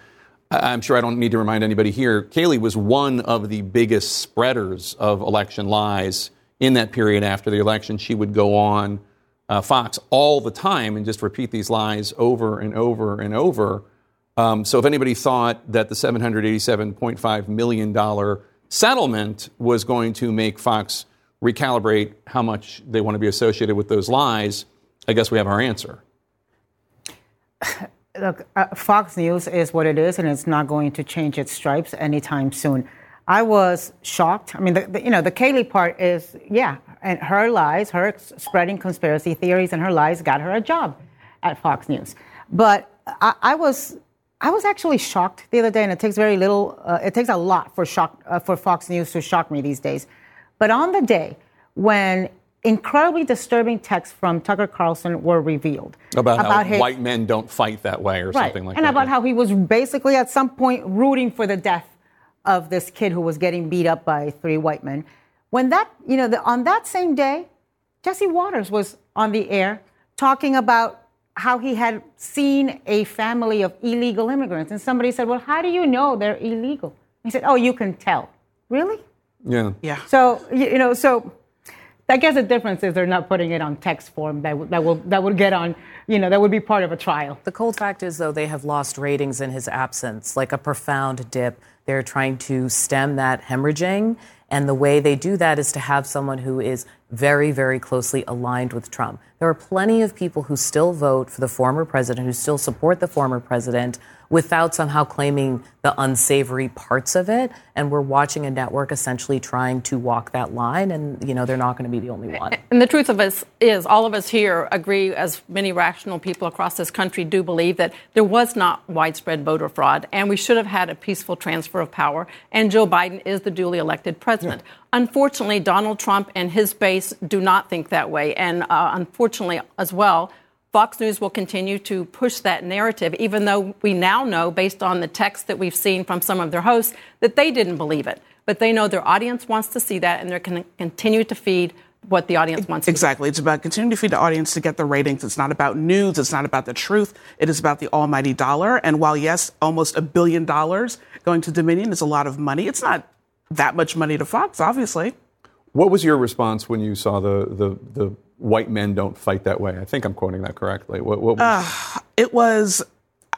I'm sure I don't need to remind anybody here. Kayleigh was one of the biggest spreaders of election lies in that period after the election. She would go on uh, Fox all the time and just repeat these lies over and over and over. Um, so if anybody thought that the $787.5 million settlement was going to make Fox recalibrate how much they want to be associated with those lies, I guess we have our answer. Look, uh, Fox News is what it is, and it's not going to change its stripes anytime soon. I was shocked. I mean, the, the, you know, the Kayleigh part is, yeah, and her lies, her spreading conspiracy theories, and her lies got her a job at Fox News. But I, I was, I was actually shocked the other day, and it takes very little. Uh, it takes a lot for shock uh, for Fox News to shock me these days. But on the day when incredibly disturbing texts from Tucker Carlson were revealed About, how his- white men don't fight that way or something like and that. And about how he was basically at some point rooting for the death of this kid who was getting beat up by three white men. When that, you know, the, on that same day, Jesse Watters was on the air talking about how he had seen a family of illegal immigrants. And somebody said, Well, how do you know they're illegal? He said, Oh, you can tell. Really? Yeah. Yeah. So, you you know, so I guess the difference is they're not putting it on text form that, would- that, will, that would get on, you know, that would be part of a trial. The cold fact is, though, they have lost ratings in his absence, like a profound dip. They're trying to stem that hemorrhaging. And the way they do that is to have someone who is very, very closely aligned with Trump. There are plenty of people who still vote for the former president, who still support the former president, without somehow claiming the unsavory parts of it. And we're watching a network essentially trying to walk that line. And, you know, they're not going to be the only one. And the truth of us is, all of us here agree, as many rational people across this country do believe, that there was not widespread voter fraud, and we should have had a peaceful transfer of power. And Joe Biden is the duly elected president. Unfortunately, Donald Trump and his base do not think that way, and uh, unfortunately, as well. Fox News will continue to push that narrative, even though we now know, based on the text that we've seen from some of their hosts, that they didn't believe it. But they know their audience wants to see that, and they're going to continue to feed what the audience wants. Exactly. It's about continuing to feed the audience to get the ratings. It's not about news. It's not about the truth. It is about the almighty dollar. And while, yes, almost a billion dollars going to Dominion is a lot of money, it's not that much money to Fox, obviously. What was your response when you saw the, the, the white men don't fight that way? I think I'm quoting that correctly. What, what was, Uh, it was,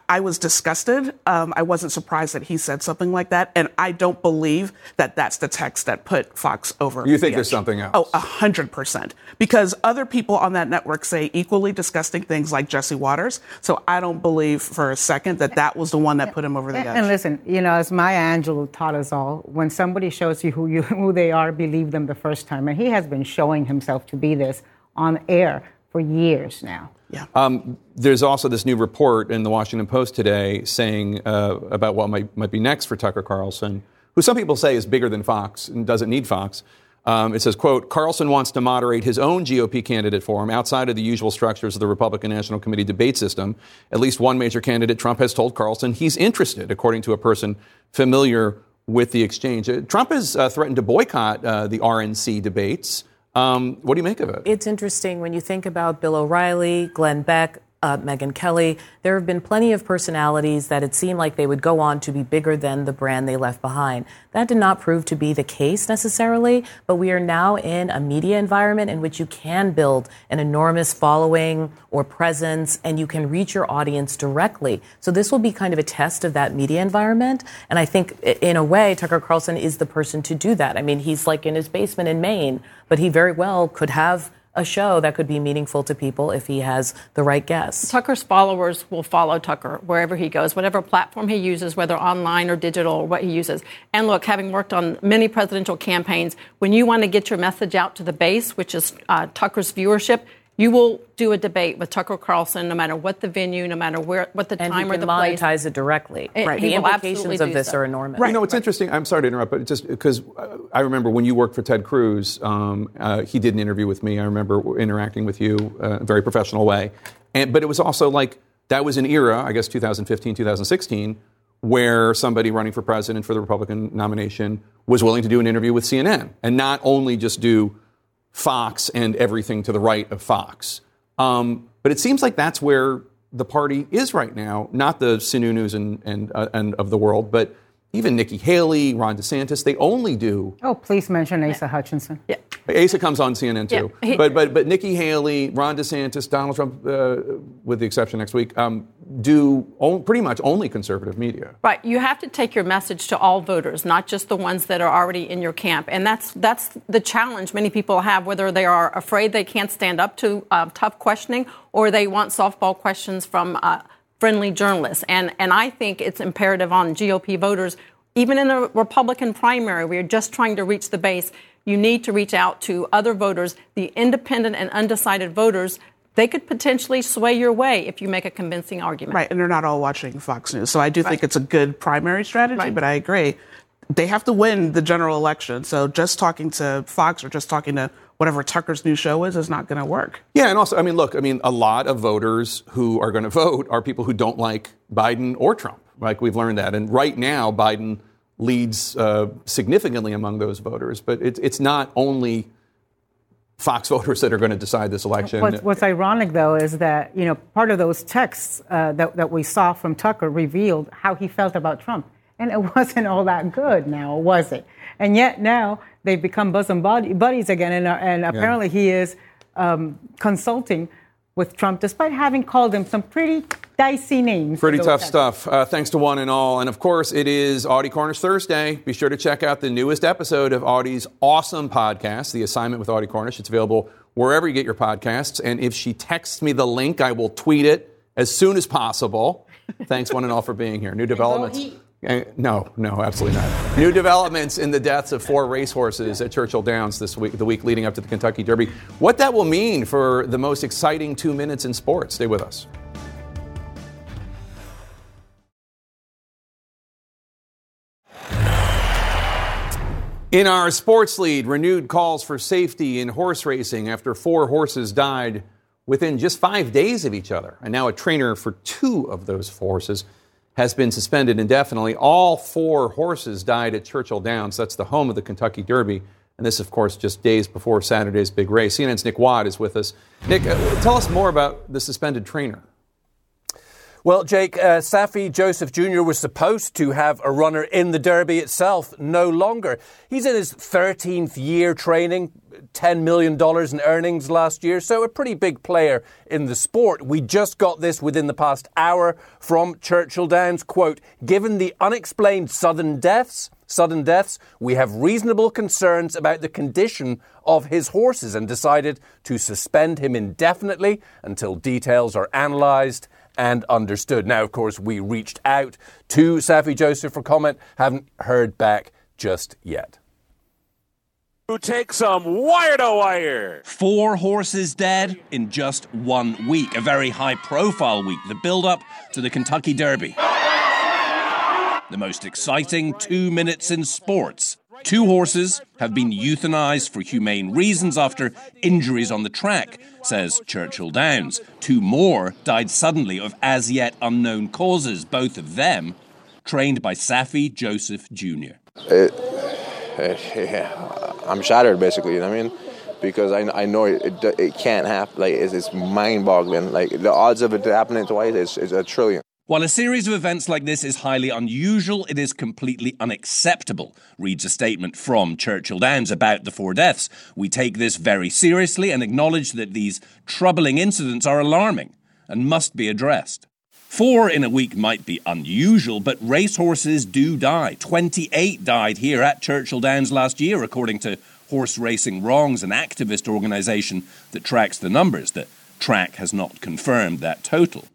I was disgusted. Um, I wasn't surprised that he said something like that. And I don't believe that that's the text that put Fox over. you think the there's something else? Oh, a hundred percent. Because other people on that network say equally disgusting things like Jesse Watters. So I don't believe for a second that that was the one that put him over the edge. And listen, you know, as Maya Angelou taught us all, when somebody shows you who you who they are, believe them the first time. And he has been showing himself to be this on air for years now. Um, there's also this new report in the Washington Post today saying uh, about what might, might be next for Tucker Carlson, who some people say is bigger than Fox and doesn't need Fox. Um, it says, quote, Carlson wants to moderate his own GOP candidate forum outside of the usual structures of the Republican National Committee debate system. At least one major candidate, Trump, has told Carlson he's interested, according to a person familiar with the exchange. Uh, Trump has uh, threatened to boycott uh, the RNC debates. Um, what do you make of it? It's interesting when you think about Bill O'Reilly, Glenn Beck, uh, Megyn Kelly. There have been plenty of personalities that it seemed like they would go on to be bigger than the brand they left behind. That did not prove to be the case necessarily, but we are now in a media environment in which you can build an enormous following or presence and you can reach your audience directly. So this will be kind of a test of that media environment. And I think in a way, Tucker Carlson is the person to do that. I mean, he's like in his basement in Maine, but he very well could have a show that could be meaningful to people if he has the right guests. Tucker's followers will follow Tucker wherever he goes, whatever platform he uses, whether online or digital, or what he uses. And look, having worked on many presidential campaigns, when you want to get your message out to the base, which is uh, Tucker's viewership, you will do a debate with Tucker Carlson, no matter what the venue, no matter where, what the And time or the can place. monetize it directly. It- Right. The implications of this so. are enormous. You know, it's interesting. I'm sorry to interrupt, but just because uh, I remember when you worked for Ted Cruz, um, uh, he did an interview with me. I remember interacting with you uh, in a very professional way. And, but it was also like that was an era, I guess 2015, 2016, where somebody running for president for the Republican nomination was willing to do an interview with CNN and not only just do Fox and everything to the right of Fox. Um, but it seems like that's where the party is right now, not the Sununus and, and, uh, and of the world, but even Nikki Haley, Ron DeSantis, they only do. Oh, please mention Asa Hutchinson. Yeah. Asa comes on CNN too, Yeah, but but but Nikki Haley, Ron DeSantis, Donald Trump, uh, with the exception next week, um, do on, pretty much only conservative media. Right. You have to take your message to all voters, not just the ones that are already in your camp. And that's that's the challenge many people have, whether they are afraid they can't stand up to uh, tough questioning or they want softball questions from uh, friendly journalists. And and I think it's imperative on GOP voters, even in the Republican primary, we are just trying to reach the base. You need to reach out to other voters, the independent and undecided voters. They could potentially sway your way if you make a convincing argument. Right, and they're not all watching Fox News. So I do think it's a good primary strategy, but I agree. They have to win the general election. So just talking to Fox or just talking to whatever Tucker's new show is is not going to work. Yeah, and also, I mean, look, I mean, a lot of voters who are going to vote are people who don't like Biden or Trump. Like we've learned that, and right now, Biden leads uh, significantly among those voters. But it's it's not only Fox voters that are going to decide this election. What's, what's ironic, though, is that you know part of those texts uh, that that we saw from Tucker revealed how he felt about Trump, and it wasn't all that good. Now, was it? And yet now they've become bosom buddies again, and, uh, and apparently yeah. he is um, consulting with Trump, despite having called him some pretty dicey names. Pretty tough stuff. Uh, thanks to one and all. And of course, it is Audie Cornish Thursday. Be sure to check out the newest episode of Audie's awesome podcast, The Assignment with Audie Cornish. It's available wherever you get your podcasts. And if she texts me the link, I will tweet it as soon as possible. Thanks, one and all, for being here. New developments. Uh, no, no, absolutely not. New developments in the deaths of four racehorses at Churchill Downs this week, the week leading up to the Kentucky Derby. What that will mean for the most exciting two minutes in sports. Stay with us. In our sports lead, renewed calls for safety in horse racing after four horses died within just five days of each other. And now a trainer for two of those horses has been suspended indefinitely. All four horses died at Churchill Downs. That's the home of the Kentucky Derby. And this, of course, just days before Saturday's big race. CNN's Nick Watt is with us. Nick, uh, tell us more about the suspended trainer. Well, Jake, uh, Saffie Joseph Jr. was supposed to have a runner in the Derby itself, no longer. He's in his 13th year training, $10 million in earnings last year, so a pretty big player in the sport. We just got this within the past hour from Churchill Downs. Quote, given the unexplained sudden deaths, sudden deaths, we have reasonable concerns about the condition of his horses and decided to suspend him indefinitely until details are analysed and understood. Now, of course, we reached out to Saffie Joseph for comment, haven't heard back just yet. Who takes some wire to wire? Four horses dead in just one week. A very high profile week. The build up to the Kentucky Derby. The most exciting two minutes in sports. Two horses have been euthanized for humane reasons after injuries on the track, says Churchill Downs. Two more died suddenly of as yet unknown causes, both of them trained by Saffie Joseph Jr. It, it, I'm shattered, basically, you know what I mean? Because I, I know it, it, it can't happen. Like, it's, it's mind boggling. Like, the odds of it happening twice is, is a trillion. While a series of events like this is highly unusual, it is completely unacceptable, reads a statement from Churchill Downs about the four deaths. We take this very seriously and acknowledge that these troubling incidents are alarming and must be addressed. Four in a week might be unusual, but racehorses do die. 28 died here at Churchill Downs last year, according to Horse Racing Wrongs, an activist organisation that tracks the numbers. The track has not confirmed that total.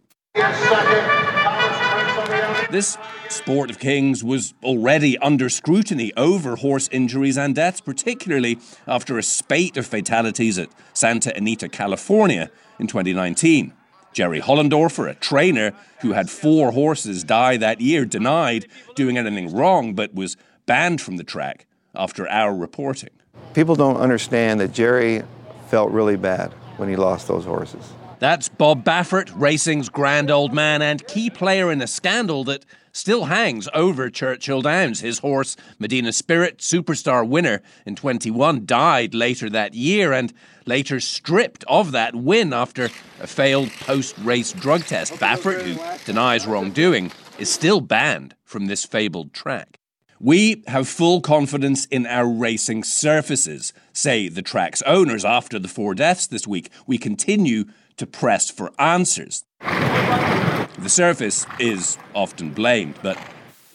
This sport of kings was already under scrutiny over horse injuries and deaths, particularly after a spate of fatalities at Santa Anita, California in 2019. Jerry Hollendorfer, a trainer who had four horses die that year, denied doing anything wrong but was banned from the track after our reporting. People don't understand that Jerry felt really bad when he lost those horses. That's Bob Baffert, racing's grand old man and key player in a scandal that still hangs over Churchill Downs. His horse, Medina Spirit, superstar winner in 21, died later that year and later stripped of that win after a failed post race drug test. Baffert, who denies wrongdoing, is still banned from this fabled track. We have full confidence in our racing surfaces, say the track's owners after the four deaths this week. We continue to press for answers. The surface is often blamed, but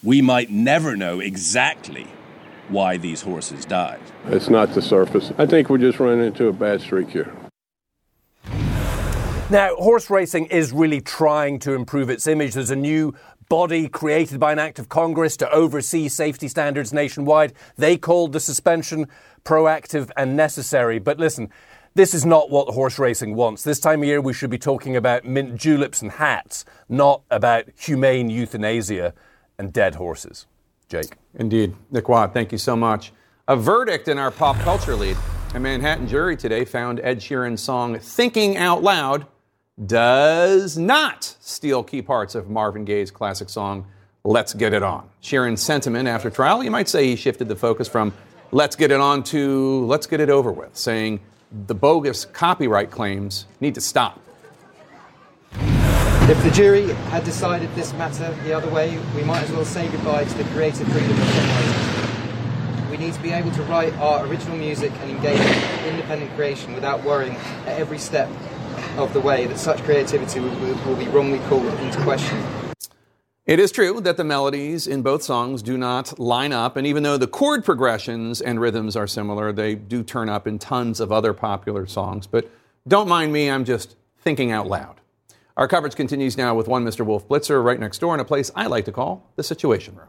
we might never know exactly why these horses died. It's not the surface. I think we're just running into a bad streak here. Now, horse racing is really trying to improve its image. There's a new body created by an act of Congress to oversee safety standards nationwide. They called the suspension proactive and necessary. But listen, this is not what horse racing wants. This time of year, we should be talking about mint juleps and hats, not about humane euthanasia and dead horses. Jake. Indeed. Nick Watt, thank you so much. A verdict in our pop culture lead. A Manhattan jury today found Ed Sheeran's song Thinking Out Loud does not steal key parts of Marvin Gaye's classic song Let's Get It On. Sheeran's sentiment after trial, you might say he shifted the focus from Let's Get It On to Let's Get It Over With, saying the bogus copyright claims need to stop. If the jury had decided this matter the other way, we might as well say goodbye to the creative freedom of songwriters. We need to be able to write our original music and engage in independent creation without worrying at every step of the way that such creativity will, will be wrongly called into question. It is true that the melodies in both songs do not line up, and even though the chord progressions and rhythms are similar, they do turn up in tons of other popular songs. But don't mind me, I'm just thinking out loud. Our coverage continues now with one Mr. Wolf Blitzer right next door in a place I like to call the Situation Room.